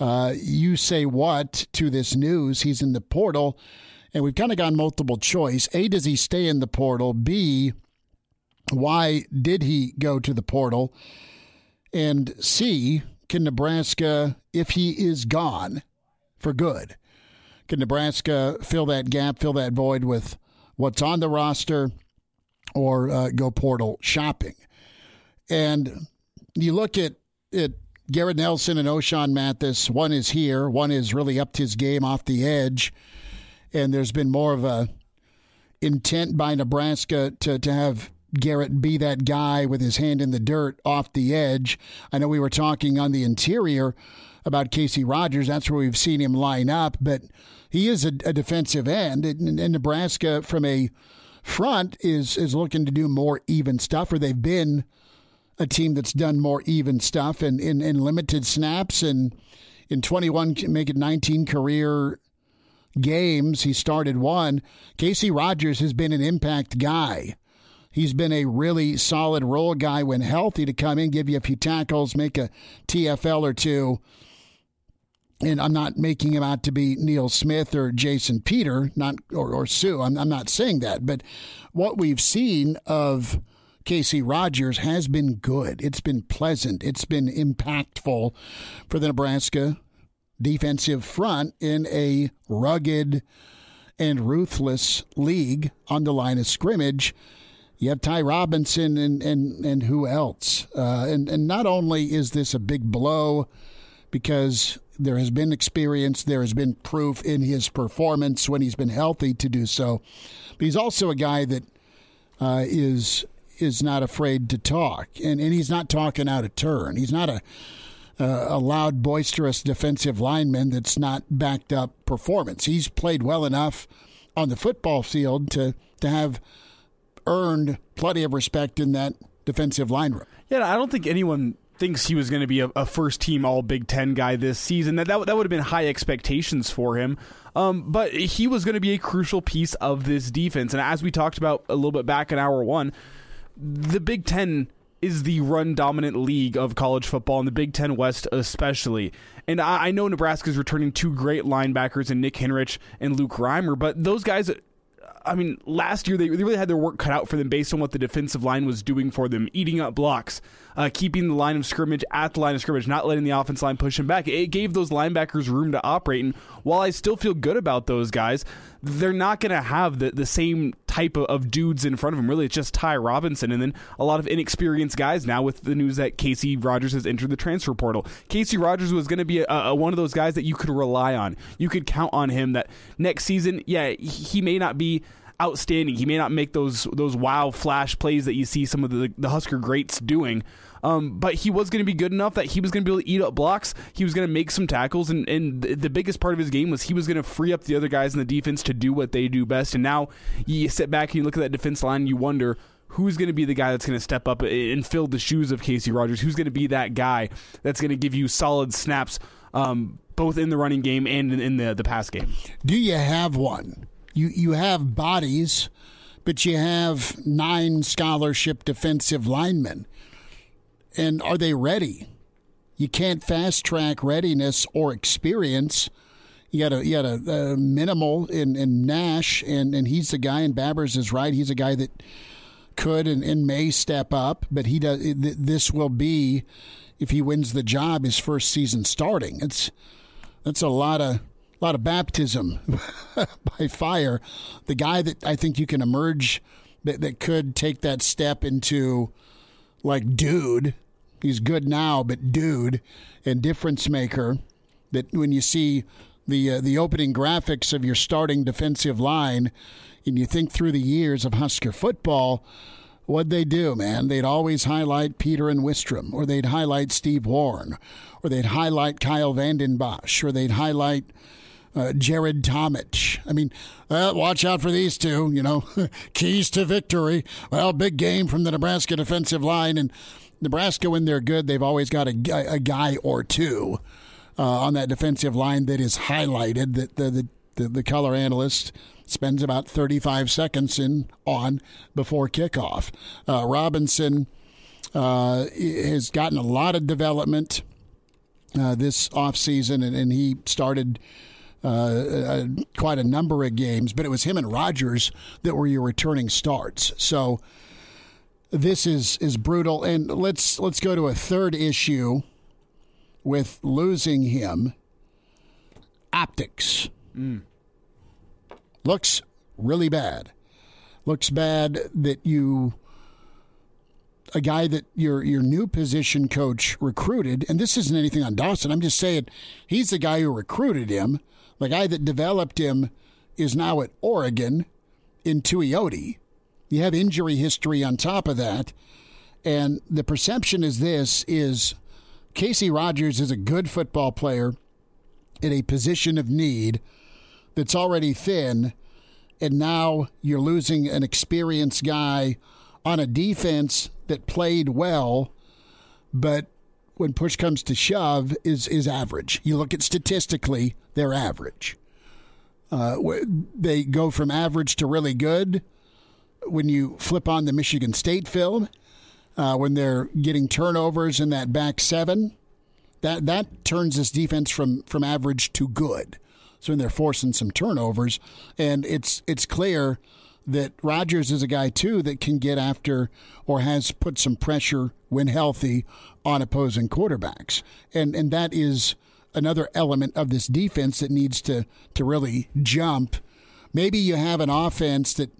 Uh, you say what to this news? He's in the portal and we've kind of gone multiple choice. A, does he stay in the portal? B, why did he go to the portal? And C, can Nebraska, if he is gone for good, can Nebraska fill that gap, fill that void with what's on the roster or uh, go portal shopping? And you look at it. Garrett Nelson and Ochaun Mathis, one is here, one is really upped his game off the edge and there's been more of a intent by Nebraska to, to have Garrett be that guy with his hand in the dirt off the edge. I know we were talking on the interior about Casey Rogers. That's where we've seen him line up, but he is a, a defensive end, and, Nebraska from a front is is looking to do more even stuff, or they've been a team that's done more even stuff and in, in limited snaps and in 21 make it 19 career games. He started one. Casey Rogers has been an impact guy. He's been a really solid role guy when healthy to come in, give you a few tackles, make a TFL or two. and I'm not making him out to be Neil Smith or Jason Peter, not or, or Suh. I'm, I'm not saying that, but what we've seen of Casey Rogers has been good. It's been pleasant. It's been impactful for the Nebraska defensive front in a rugged and ruthless league on the line of scrimmage. You have Ty Robinson and and and who else? Uh, and and not only is this a big blow because there has been experience, there has been proof in his performance when he's been healthy to do so, but he's also a guy that uh, is is not afraid to talk, and and he's not talking out of turn. He's not a a loud, boisterous defensive lineman that's not backed up performance. He's played well enough on the football field to to have earned plenty of respect in that defensive line room. Yeah, I don't think anyone thinks he was going to be a, a, first team All Big Ten guy this season. That that, that would have been high expectations for him. Um, but he was going to be a crucial piece of this defense. And as we talked about a little bit back in hour one, the Big Ten is the run dominant league of college football, and the Big Ten West especially. And I, I know Nebraska's returning two great linebackers in Nick Henrich and Luke Reimer, but those guys I mean, last year they really had their work cut out for them based on what the defensive line was doing for them, eating up blocks, uh, keeping the line of scrimmage at the line of scrimmage, not letting the offense line push him back. It gave those linebackers room to operate. And while I still feel good about those guys, they're not going to have the, the same type of, of, dudes in front of them. Really, it's just Ty Robinson and then a lot of inexperienced guys now with the news that Casey Rogers has entered the transfer portal. Casey Rogers was going to be a, a, one of those guys that you could rely on. You could count on him that next season, yeah, he may not be outstanding. He may not make those those wow flash plays that you see some of the the Husker greats doing. Um, but he was going to be good enough that he was going to be able to eat up blocks. He was going to make some tackles, and, and the biggest part of his game was he was going to free up the other guys in the defense to do what they do best. And now you sit back and you look at that defense line, and you wonder who's going to be the guy that's going to step up and fill the shoes of Casey Rogers? Who's going to be that guy that's going to give you solid snaps, um, both in the running game and in the the pass game? Do you have one? you you have bodies, but you have nine scholarship defensive linemen. And are they ready? You can't fast track readiness or experience. You got a you got a, a uh, minimal in, in Nash, and, and he's the guy. And Babers is right. He's a guy that could and, and may step up, but he does. This will be if he wins the job his first season starting. It's that's a lot of a lot of baptism (laughs) by fire. The guy that I think you can emerge that, that could take that step into like dude. He's good now, but dude and difference maker. That when you see the uh, the opening graphics of your starting defensive line, and you think through the years of Husker football, what'd they do, man? They'd always highlight Peter and Wistrom, or they'd highlight Steve Warren, or they'd highlight Kyle Vanden Bosch, or they'd highlight uh, Jared Tomich. I mean, uh, watch out for these two, you know, (laughs) keys to victory. Well, big game from the Nebraska defensive line. And Nebraska, when they're good, they've always got a, a guy or two uh, on that defensive line that is highlighted that the, the, the, the color analyst spends about 35 seconds in on before kickoff. Uh, Robinson uh, has gotten a lot of development uh, this offseason, and, and he started – uh, quite a number of games, but it was him and Rogers that were your returning starts. So this is is brutal. And let's let's go to a third issue with losing him. Optics mm. looks really bad. Looks bad that you a guy that your your new position coach recruited, and this isn't anything on Dawson. I'm just saying he's the guy who recruited him. The guy that developed him is now at Oregon in Tuioti. You have injury history on top of that. And the perception is this is Casey Rogers is a good football player in a position of need that's already thin, and now you're losing an experienced guy on a defense that played well, but when push comes to shove, is is average. You look at statistically, they're average. Uh, they go from average to really good when you flip on the Michigan State film, uh, when they're getting turnovers in that back seven, that that turns this defense from from average to good. So when they're forcing some turnovers, and it's it's clear that Rogers is a guy too that can get after or has put some pressure when healthy on opposing quarterbacks, and and that is another element of this defense that needs to to really jump. Maybe you have an offense that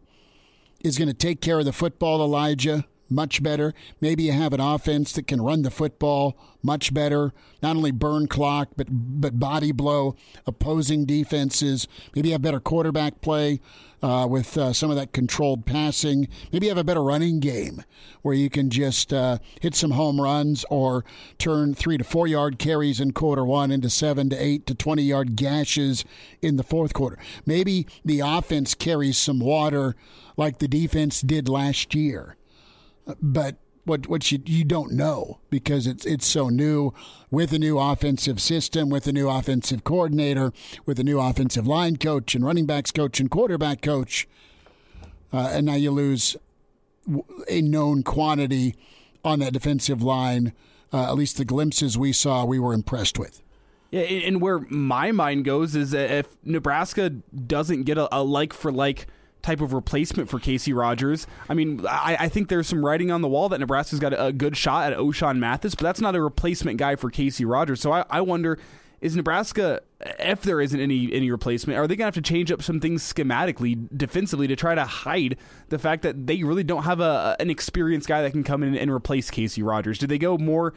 is going to take care of the football, Elijah, much better. Maybe you have an offense that can run the football much better. Not only burn clock, but but body blow opposing defenses. Maybe you have better quarterback play uh, with uh, some of that controlled passing. Maybe you have a better running game where you can just uh, hit some home runs or turn three to four yard carries in quarter one into seven to eight to 20 yard gashes in the fourth quarter. Maybe the offense carries some water like the defense did last year. But what what you you don't know because it's it's so new with a new offensive system, with a new offensive coordinator, with a new offensive line coach and running backs coach and quarterback coach, uh, and now you lose a known quantity on that defensive line. Uh, at least the glimpses we saw, we were impressed with. Yeah, and where my mind goes is that if Nebraska doesn't get a, a like for like type of replacement for Casey Rogers. I mean, I, I, think there's some writing on the wall that Nebraska's got a, a good shot at Ochaun Mathis, but that's not a replacement guy for Casey Rogers. So I, I wonder is Nebraska, if there isn't any any replacement, are they going to have to change up some things schematically, defensively, to try to hide the fact that they really don't have a an experienced guy that can come in and replace Casey Rogers? Do they go more?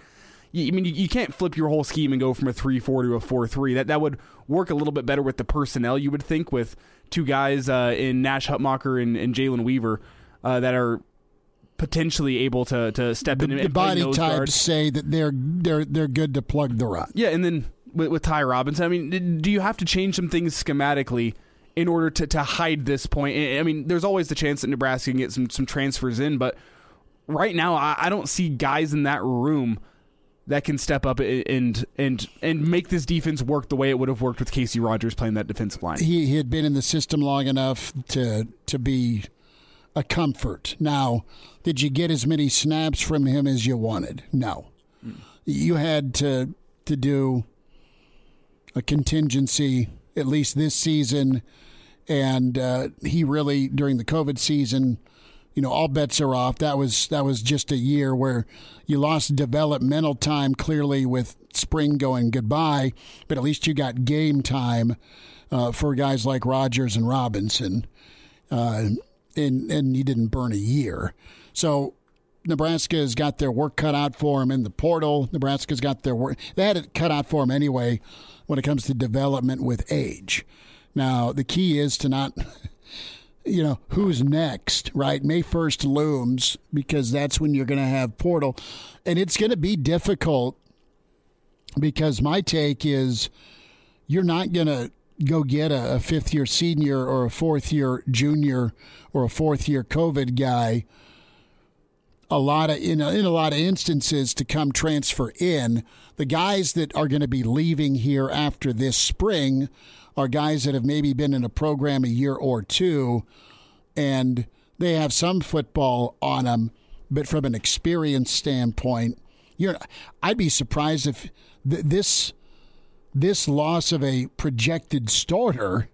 I mean, you, can't flip your whole scheme and go from a three four to a four three. That that would work a little bit better with the personnel. You would think with two guys uh, in Nash Hutmacher and, and Jalen Weaver uh, that are potentially able to to step the, in. And, the body types guard. say that they're they're they're good to plug the run. Yeah, and then with, with Ty Robinson, I mean, do you have to change some things schematically? In order to, to hide this point, I mean, there's always the chance that Nebraska can get some, some transfers in, but right now, I, I don't see guys in that room that can step up and and and make this defense work the way it would have worked with Casey Rogers playing that defensive line. He, he had been in the system long enough to to be a comfort. Now, did you get as many snaps from him as you wanted? No. Mm. You had to to do a contingency at least this season, and uh, he really during the COVID season you know all bets are off. That was that was just a year where you lost developmental time clearly with spring going goodbye, but at least you got game time uh, for guys like Rogers and Robinson, uh, and and you didn't burn a year. So Nebraska has got their work cut out for them in the portal. Nebraska's got their work. They had it cut out for them anyway when it comes to development with age. Now the key is to not (laughs) you know, who's next, right? May 1st looms because that's when you're going to have portal. And it's going to be difficult because my take is you're not going to go get a, a fifth year senior or a fourth year junior or a fourth year COVID guy. A lot of in a, in a lot of instances to come transfer in the guys that are going to be leaving here after this spring are guys that have maybe been in a program a year or two, and they have some football on them, but from an experience standpoint, you know, I'd be surprised if th- this this loss of a projected starter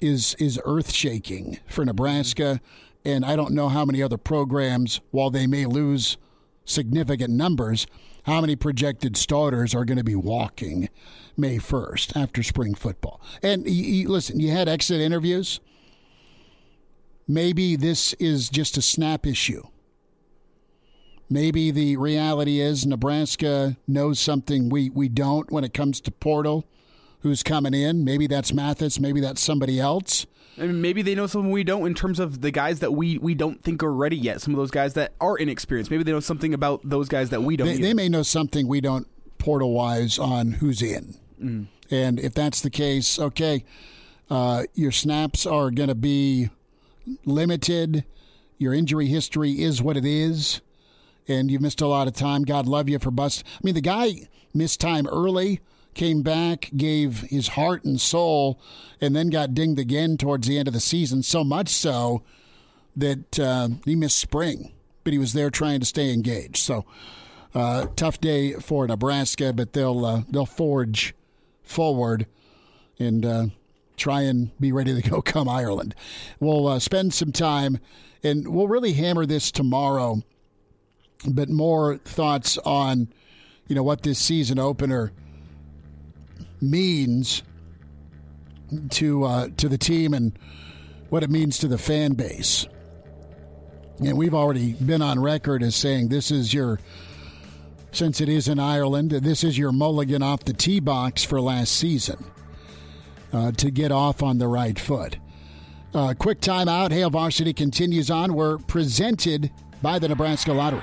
is is earth shaking for Nebraska, and I don't know how many other programs, while they may lose significant numbers, how many projected starters are going to be walking May 1st after spring football. And listen, you had exit interviews. Maybe this is just a snap issue. Maybe the reality is Nebraska knows something we, we don't when it comes to portal, who's coming in. Maybe that's Mathis. Maybe that's somebody else. And maybe they know something we don't in terms of the guys that we, we don't think are ready yet. Some of those guys that are inexperienced. Maybe they know something about those guys that we don't. They, they may know something we don't portal wise on who's in. Mm. And if that's the case, okay, uh, your snaps are going to be limited. Your injury history is what it is, and you missed a lot of time. God love you for bust. I mean, the guy missed time early came back, gave his heart and soul, and then got dinged again towards the end of the season. So much so that uh, he missed spring, but he was there trying to stay engaged. So Uh, tough day for Nebraska, but they'll uh, they'll forge forward and uh, try and be ready to (laughs) go come Ireland. We'll uh, spend some time and we'll really hammer this tomorrow. But more thoughts on you know what this season opener means to uh, to the team and what it means to the fan base. And we've already been on record as saying this is your since it is in Ireland, this is your mulligan off the tee box for last season uh, to get off on the right foot. Uh, quick timeout. Hail Varsity continues on. We're presented by the Nebraska Lottery.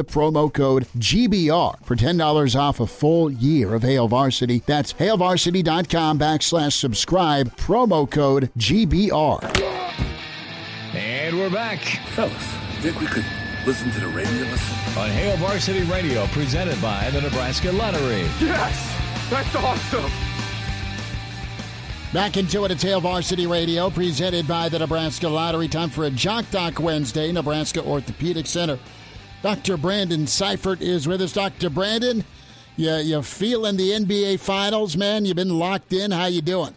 the promo code GBR for $10 off a full year of Hail Varsity. That's hailvarsity.com backslash subscribe, promo code GBR. And we're back. Fellas, think we could listen to the radio listen? On Hail Varsity Radio, presented by the Nebraska Lottery. Yes! That's awesome! Back into it at Hail Varsity Radio, presented by the Nebraska Lottery. Time for a Jock Doc Wednesday, Nebraska Orthopedic Center. Dr. Brandon Seifert is with us. Dr. Brandon, you you feeling the NBA Finals, man? You've been locked in. How you doing?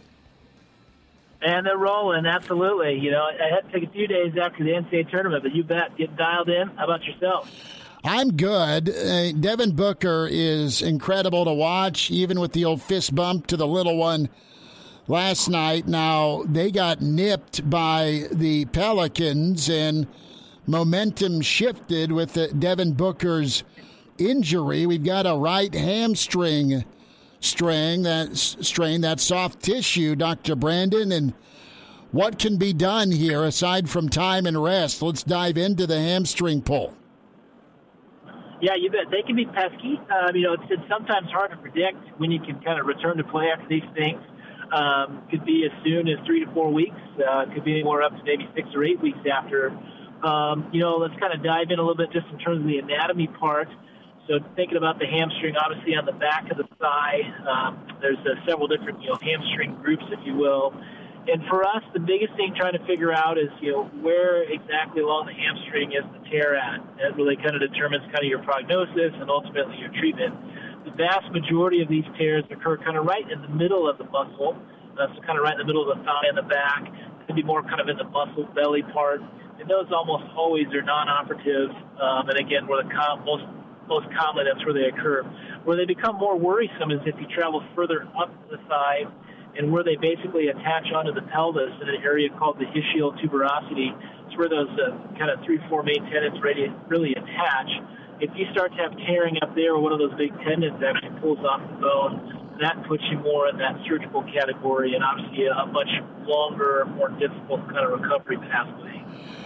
And they're rolling, absolutely. You know, I had to take a few days after the NCAA tournament, but you bet, get dialed in. How about yourself? I'm good. Uh, Devin Booker is incredible to watch, even with the old fist bump to the little one last night. Now, they got nipped by the Pelicans, and momentum shifted with the Devin Booker's injury. We've got a right hamstring strain, that strain, that soft tissue, Dr. Brandon, and what can be done here aside from time and rest? Let's dive into the hamstring pull. Yeah, you bet. They can be pesky. Um, you know, it's, it's sometimes hard to predict when you can kind of return to play after these things. Um, could be as soon as three to four weeks. Uh, could be anywhere up to maybe six or eight weeks after um, you know, let's kind of dive in a little bit just in terms of the anatomy part. So thinking about the hamstring, obviously on the back of the thigh, um, there's uh, several different, you know, hamstring groups, if you will. And for us, the biggest thing trying to figure out is, you know, where exactly along the hamstring is the tear at. That really kind of determines kind of your prognosis and ultimately your treatment. The vast majority of these tears occur kind of right in the middle of the muscle, uh, so kind of right in the middle of the thigh and the back. Could be more kind of in the muscle belly part and those almost always are non-operative. Um, and again, where the com- most most commonly that's where they occur. Where they become more worrisome is if you travel further up the thigh, and where they basically attach onto the pelvis in an area called the ischial tuberosity. It's where those uh, kind of three, four main tendons really, really attach. If you start to have tearing up there, one of those big tendons actually pulls off the bone, that puts you more in that surgical category and obviously a much longer, more difficult kind of recovery pathway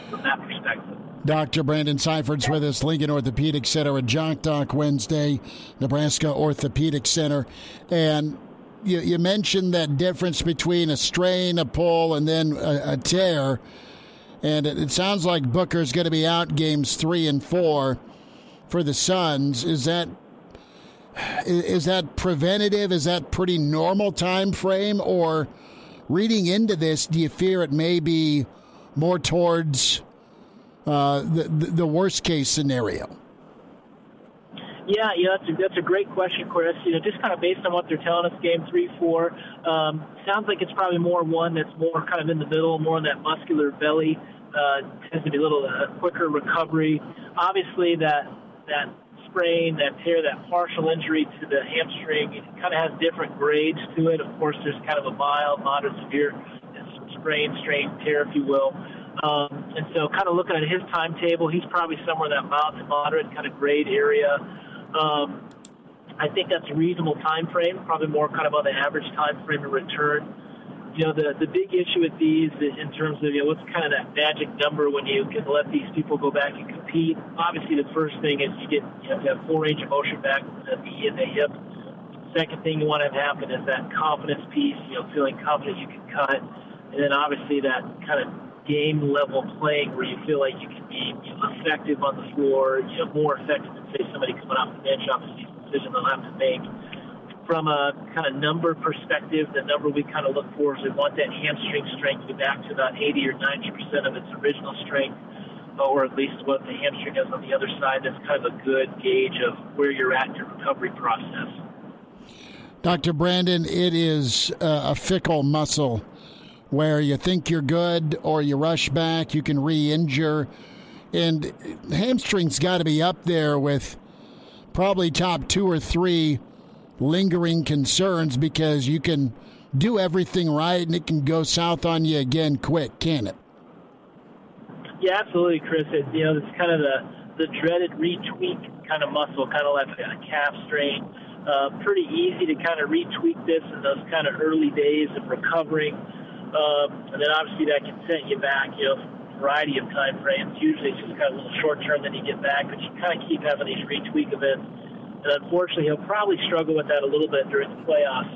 from that perspective. Dr. Brandon Seifert's with us, Lincoln Orthopedic Center at Jock Doc Wednesday, Nebraska Orthopedic Center. And you, you, mentioned that difference between a strain, a pull, and then a, a tear. And it, it sounds like Booker's going to be out games three and four for the Suns. Is that is that preventative? Is that pretty normal time frame? Or reading into this, do you fear it may be – more towards uh, the, the worst case scenario? Yeah, yeah, that's a, that's a great question, Chris. You know, just kind of based on what they're telling us, game three, four, um, sounds like it's probably more one that's more kind of in the middle, more in that muscular belly. Uh, tends to be a little uh, quicker recovery. Obviously, that that sprain, that tear, that partial injury to the hamstring, it kind of has different grades to it. Of course, there's kind of a mild, moderate, severe sprain, strain, tear, if you will. Um, and so, kind of looking at his timetable, he's probably somewhere in that mild to moderate kind of grade area. Um, I think that's a reasonable time frame, probably more kind of on the average time frame of return. you know, the the big issue with these in terms of you know what's kind of that magic number when you can let these people go back and compete. Obviously, the first thing is you get you have have full range of motion back the knee and the hip. Second thing you want to have happen is that confidence piece. You know, feeling confident you can cut, and then obviously that kind of game level playing where you feel like you can be you know, effective on the floor, you know, more effective than say somebody coming off the bench. Obviously, decision they'll have to make from a kind of number perspective, the number we kind of look for is we want that hamstring strength to be back to about 80 or 90 percent of its original strength, or at least what the hamstring is on the other side. That's kind of a good gauge of where you're at in your recovery process. Dr. Brandon, it is uh, a fickle muscle where you think you're good or you rush back, you can re injure. And hamstring's got to be up there with probably top two or three lingering concerns because you can do everything right and it can go south on you again quick, can it? Yeah, absolutely, Chris. It, you know, it's kind of the the dreaded retweak kind of muscle, kind of like a calf strain. Uh, pretty easy to kind of retweak this in those kind of early days of recovering, um, and then obviously that can set you back. You know, variety of time frames. Usually it's just kind of a little short term, then you get back, but you kind of keep having these retweak events and unfortunately, he'll probably struggle with that a little bit during the playoffs.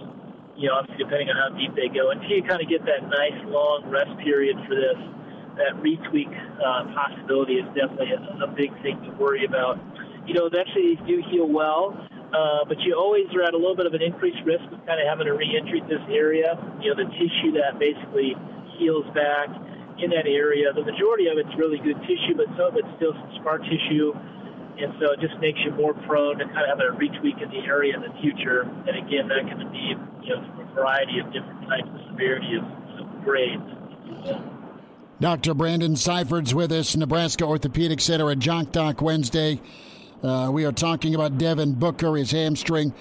You know, obviously depending on how deep they go. Until you kind of get that nice long rest period for this, that retweak uh, possibility is definitely a, a big thing to worry about. You know, eventually these do heal well, uh, but you always are at a little bit of an increased risk of kind of having a re-injury in this area. You know, the tissue that basically heals back in that area. The majority of it's really good tissue, but some of it's still some scar tissue and so it just makes you more prone to kind of have a retweak in the area in the future. And again, that can be you know a variety of different types of severity of, of grades. Dr. Brandon Seifert's with us, Nebraska Orthopedic Center at Jock Doc Wednesday. Uh, we are talking about Devin Booker, his hamstring.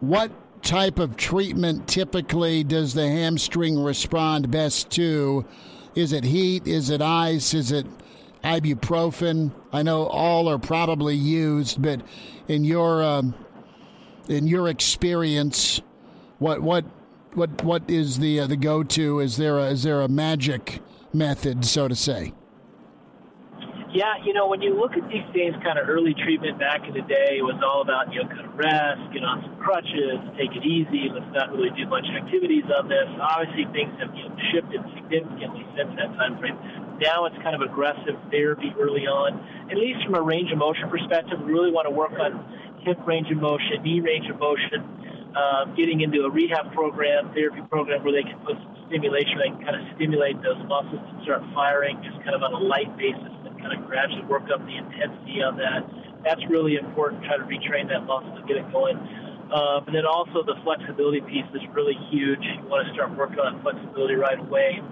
What type of treatment typically does the hamstring respond best to? Is it heat? Is it ice? Is it ibuprofen. I know all are probably used, but in your um, in your experience, what what what what is the uh, the go to? Is there a, is there a magic method, so to say? Yeah, you know, when you look at these things, kind of early treatment back in the day, it was all about, you know, kind of rest, get on some crutches, take it easy, let's not really do much activities on this. Obviously, things have you know, shifted significantly since that time frame. Now it's kind of aggressive therapy early on. At least from a range of motion perspective, we really want to work on hip range of motion, knee range of motion, um, getting into a rehab program, therapy program where they can put some stimulation, they can kind of stimulate those muscles to start firing just kind of on a light basis of gradually work up the intensity on that. That's really important. Try to retrain that muscle to get it going. Um, and then also the flexibility piece is really huge. You want to start working on flexibility right away.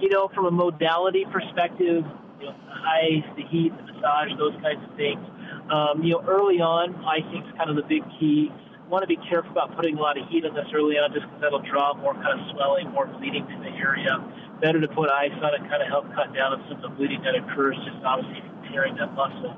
You know, from a modality perspective, you know, the ice, the heat, the massage, those kinds of things. Um, you know, early on, I think is kind of the big key. Want to be careful about putting a lot of heat on this early on, just because that'll draw more kind of swelling, more bleeding to the area better to put ice on it, kind of help cut down on some of the bleeding that occurs just obviously tearing that muscle.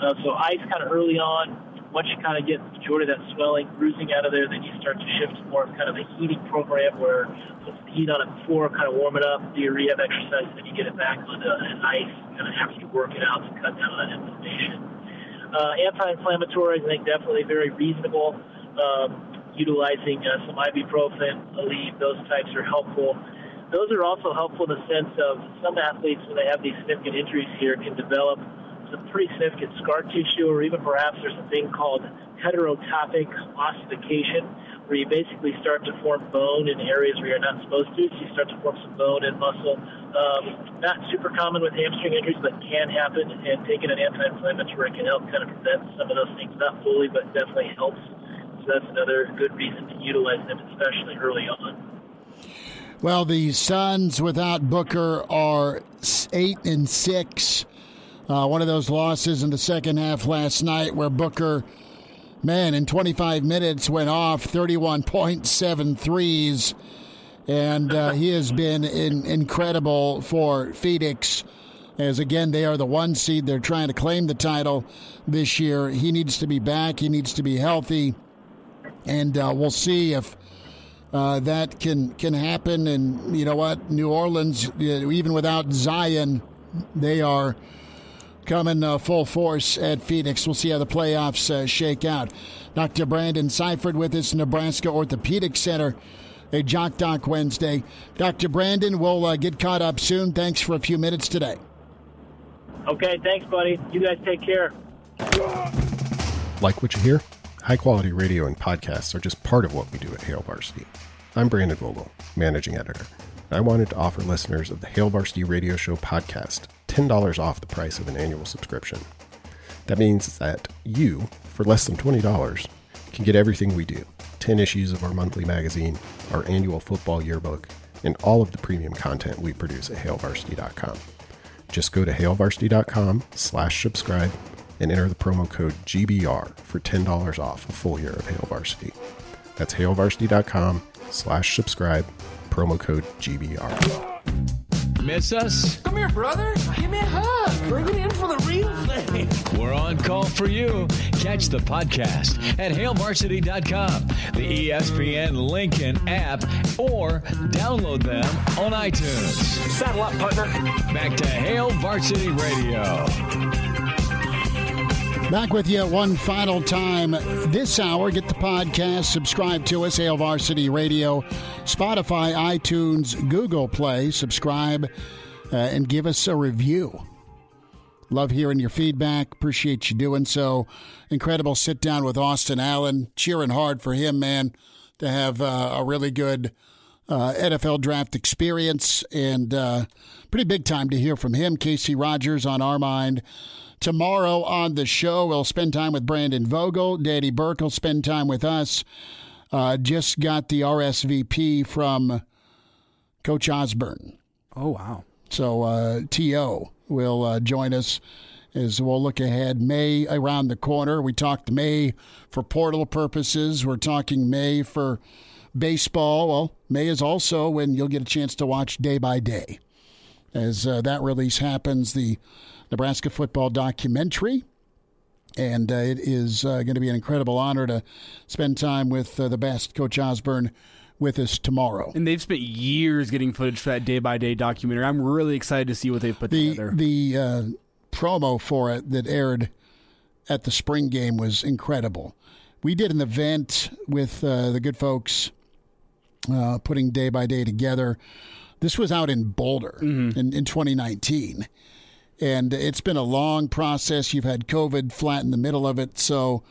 Uh, so ice kind of early on. Once you kind of get the majority of that swelling, bruising out of there, then you start to shift to more of kind of a heating program where put some heat on it before, kind of warm it up, do your rehab exercise, then you get it back onto an ice, kind of after you work it out to cut down on that inflammation. Uh, anti-inflammatories, I think definitely very reasonable. Um, utilizing uh, some ibuprofen, Aleve, those types are helpful those are also helpful in the sense of some athletes, when they have these significant injuries here, can develop some pretty significant scar tissue, or even perhaps there's a thing called heterotopic ossification, where you basically start to form bone in areas where you're not supposed to. So you start to form some bone and muscle. Um, not super common with hamstring injuries, but can happen. And taking an anti-inflammatory can help kind of prevent some of those things. Not fully, but definitely helps. That's another good reason to utilize them, especially early on. Well, the Suns without Booker are eight and six. Uh, one of those losses in the second half last night, where Booker, man, in 25 minutes went off 31.7 threes, and uh, he has been in, incredible for Phoenix. As again, they are the one seed. They're trying to claim the title this year. He needs to be back. He needs to be healthy, and uh, we'll see if uh, that can can happen. And you know what, New Orleans, even without Zion, they are coming uh, full force at Phoenix. We'll see how the playoffs uh, shake out. Dr. Brandon Seifert with us, Nebraska Orthopedic Center. A Jock Doc Wednesday. Dr. Brandon, we'll uh, get caught up soon. Thanks for a few minutes today. Okay, thanks, buddy. You guys take care. Like what you hear? High quality radio and podcasts are just part of what we do at Hail Varsity. I'm Brandon Vogel, managing editor. I wanted to offer listeners of the Hail Varsity Radio Show podcast $10 off the price of an annual subscription. That means that you, for less than $20, can get everything we do 10 issues of our monthly magazine, our annual football yearbook, and all of the premium content we produce at hailvarsity.com. Just go to hailvarsity.com slash subscribe and enter the promo code GBR for $10 off a full year of Hail Varsity. That's hailvarsity.com slash subscribe, promo code GBR. Miss us? Come here, brother. Give me a hug. Bring it in for the real thing. We're on call for you. Catch the podcast at hailvarsity.com, the ESPN Lincoln app, or download them on iTunes. Saddle up, partner. Back to Hail Varsity Radio. Back with you one final time this hour. Get the podcast, subscribe to us, Hail Varsity Radio, Spotify, iTunes, Google Play. Subscribe uh, and give us a review. Love hearing your feedback. Appreciate you doing so. Incredible sit down with Austin Allen. Cheering hard for him, man, to have uh, a really good uh, NFL draft experience and uh, pretty big time to hear from him. Casey Rogers on our mind. Tomorrow on the show, we'll spend time with Brandon Vogel. Danny Burke will spend time with us. Uh, just got the RSVP from Coach Osborne. Oh, wow. So uh, T.O. will uh, join us as we'll look ahead. May around the corner. We talked May for portal purposes. We're talking May for baseball. Well, May is also when you'll get a chance to watch day by day. As uh, that release happens, the Nebraska football documentary. And uh, it is uh, going to be an incredible honor to spend time with uh, the best, Coach Osborne, with us tomorrow. And they've spent years getting footage for that day by day documentary. I'm really excited to see what they've put the, together. The uh, promo for it that aired at the spring game was incredible. We did an event with uh, the good folks uh, putting day by day together. This was out in Boulder Mm-hmm. in, in 2019. And it's been a long process. You've had COVID flat in the middle of it. So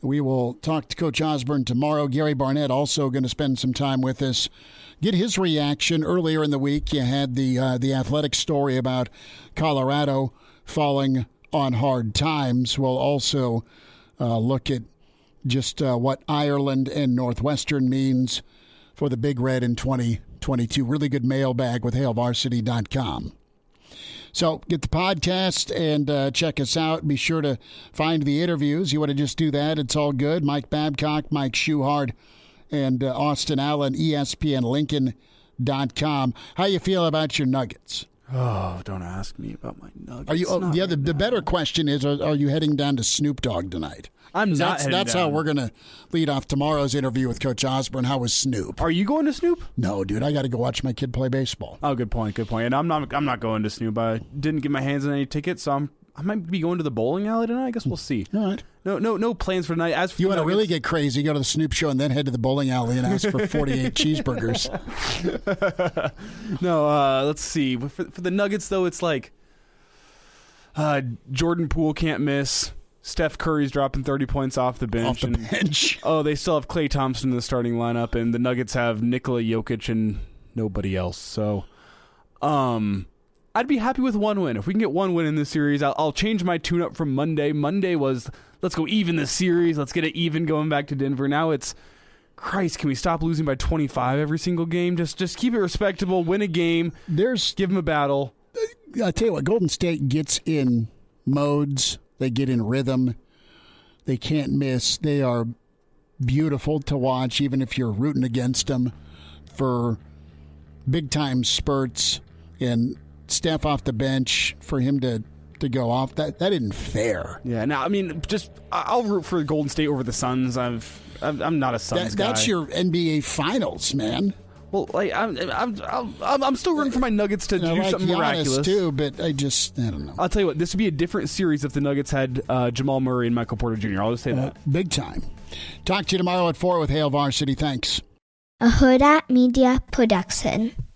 we will talk to Coach Osborne tomorrow. Gary Barnett also going to spend some time with us. Get his reaction earlier in the week. You had the uh, the athletic story about Colorado falling on hard times. We'll also uh, look at just uh, what Ireland and Northwestern means for the Big Red in 2022. Really good mailbag with HailVarsity.com. So get the podcast and uh, check us out. Be sure to find the interviews. You want to just do that? It's all good. Mike Babcock, Mike Schuhard, and uh, Austin Allen, E ESPNLincoln.com. How you feel about your Nuggets? Oh, don't ask me about my nuggets. Are you? Oh, Not the right the now. better question is: Are, are you heading down to Snoop Dogg tonight? I'm not That's heading that's how we're gonna lead off tomorrow's interview with Coach Osborne. How was Snoop? Are you going to Snoop? No, dude, I got to go watch my kid play baseball. Oh, good point. Good point. And I'm not. I'm not going to Snoop. I didn't get my hands on any tickets, so I'm. I might be going to the bowling alley tonight. I guess we'll see. All right. No, no, no plans for tonight. As for You want to really get crazy? Go to the Snoop show and then head to the bowling alley and ask for (laughs) forty-eight cheeseburgers. (laughs) no, uh, let's see. For, for the Nuggets, though, it's like uh, Jordan Poole can't miss. Steph Curry's dropping 30 points off the bench. Off the and, bench. (laughs) Oh, they still have Klay Thompson in the starting lineup, and the Nuggets have Nikola Jokic and nobody else. So, um, I'd be happy with one win. If we can get one win in this series, I'll, I'll change my tune up from Monday. Monday was let's go even this series. Let's get it even going back to Denver. Now it's Christ, can we stop losing by 25 every single game? Just just keep it respectable, win a game, There's give them a battle. I tell you what, Golden State gets in modes. They get in rhythm. They can't miss. They are beautiful to watch, even if you're rooting against them for big time spurts. And Steph off the bench for him to to go off that that isn't fair. Yeah, now I mean, just I- I'll root for Golden State over the Suns. I've I'm, I'm not a Suns That, guy. that's your NBA Finals, man. Well, like I'm, I'm, I'm, I'm still rooting for my Nuggets to And I do like something Giannis miraculous too, but I just I don't know. I'll tell you what, this would be a different series if the Nuggets had uh, Jamal Murray and Michael Porter Jr. I'll just say Uh, that. big time. Talk to you tomorrow at four with Hail Varsity. Thanks. A Huda Media Production.